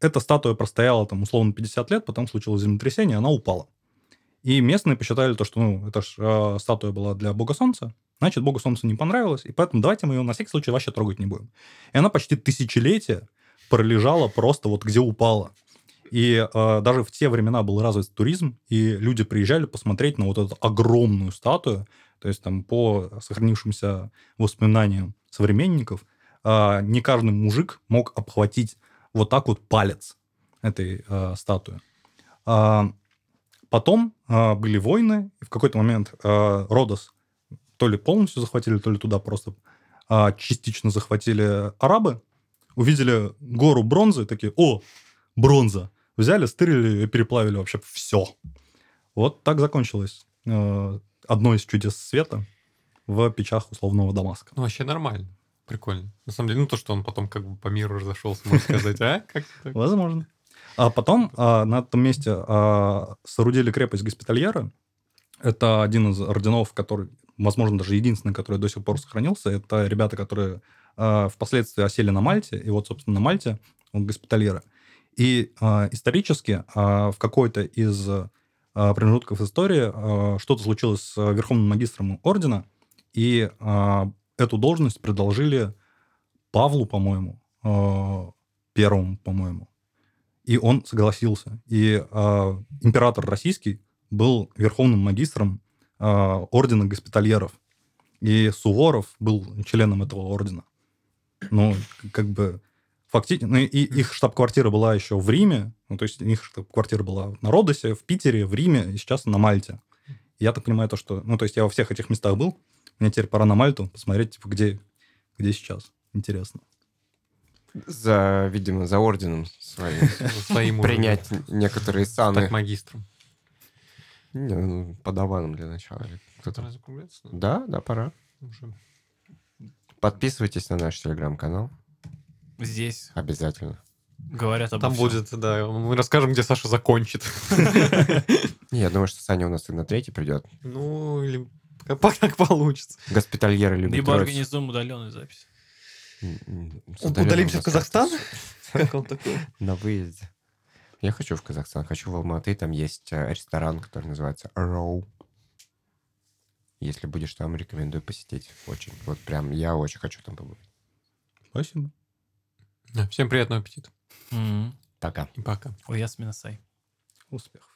S4: эта статуя простояла там условно 50 лет, потом случилось землетрясение, она упала. И местные посчитали то, что ну, эта ж, а, статуя была для бога солнца, значит, богу солнца не понравилось, и поэтому давайте мы ее на всякий случай вообще трогать не будем. И она почти тысячелетия пролежала просто вот где упала. И э, даже в те времена был развит туризм, и люди приезжали посмотреть на вот эту огромную статую. То есть там по сохранившимся воспоминаниям современников, э, не каждый мужик мог обхватить вот так вот палец этой э, статуи. А, потом были войны, и в какой-то момент Родос то ли полностью захватили, то ли туда просто частично захватили арабы, увидели гору бронзы, такие, о, бронза. Взяли, стырили и переплавили вообще все. Вот так закончилось одно из чудес света в печах условного Дамаска.
S2: Ну, вообще нормально. Прикольно. На самом деле, ну, то, что он потом как бы по миру разошелся, можно сказать, а? Как?
S4: Возможно. А потом а, на этом месте а, соорудили крепость Госпитальера. Это один из орденов, который, возможно, даже единственный, который до сих пор сохранился. Это ребята, которые а, впоследствии осели на Мальте. И вот, собственно, на Мальте у Госпитальера. И а, исторически а, в какой-то из промежутков истории а, что-то случилось с а, верховным магистром ордена, и эту должность предложили Павлу, по-моему, первому, по-моему. И он согласился. И император российский был верховным магистром ордена госпитальеров. И Суворов был членом этого ордена. Ну, как бы фактически... Ну, и их штаб-квартира была еще в Риме. Ну, то есть их штаб-квартира была на Родосе, в Питере, в Риме и сейчас на Мальте. И я так понимаю то, что... Ну, то есть я во всех этих местах был. Мне теперь пора на Мальту посмотреть, типа, где, где сейчас. Интересно.
S1: За, видимо, за орденом своим.
S2: Своим
S1: Принять некоторые саны.
S2: Стать магистром.
S1: Не, ну, подаваном для начала. кто-то.
S2: Пора закругляться?
S1: Да, да, пора.
S2: Уже.
S1: Подписывайтесь на наш телеграм-канал.
S3: Здесь
S1: Обязательно.
S3: говорят обо
S2: Там
S3: всем.
S2: будет, да, мы расскажем, где Саша закончит.
S1: Не, я думаю, что Саня у нас и на третий придет.
S2: Ну, или как получится.
S1: Госпитальеры любят
S3: Либо организуем удаленную запись.
S2: Удалимся в Казахстан? Как он такой?
S1: На выезде. Я хочу в Казахстан, хочу в Алматы. Там есть э, ресторан, который называется Роу. Если будешь там, рекомендую посетить. Очень. Вот прям я очень хочу там побыть.
S4: Спасибо.
S2: Всем приятного аппетита.
S3: Мгм.
S1: Пока.
S2: И пока.
S3: Ой, я Сай.
S4: Успехов.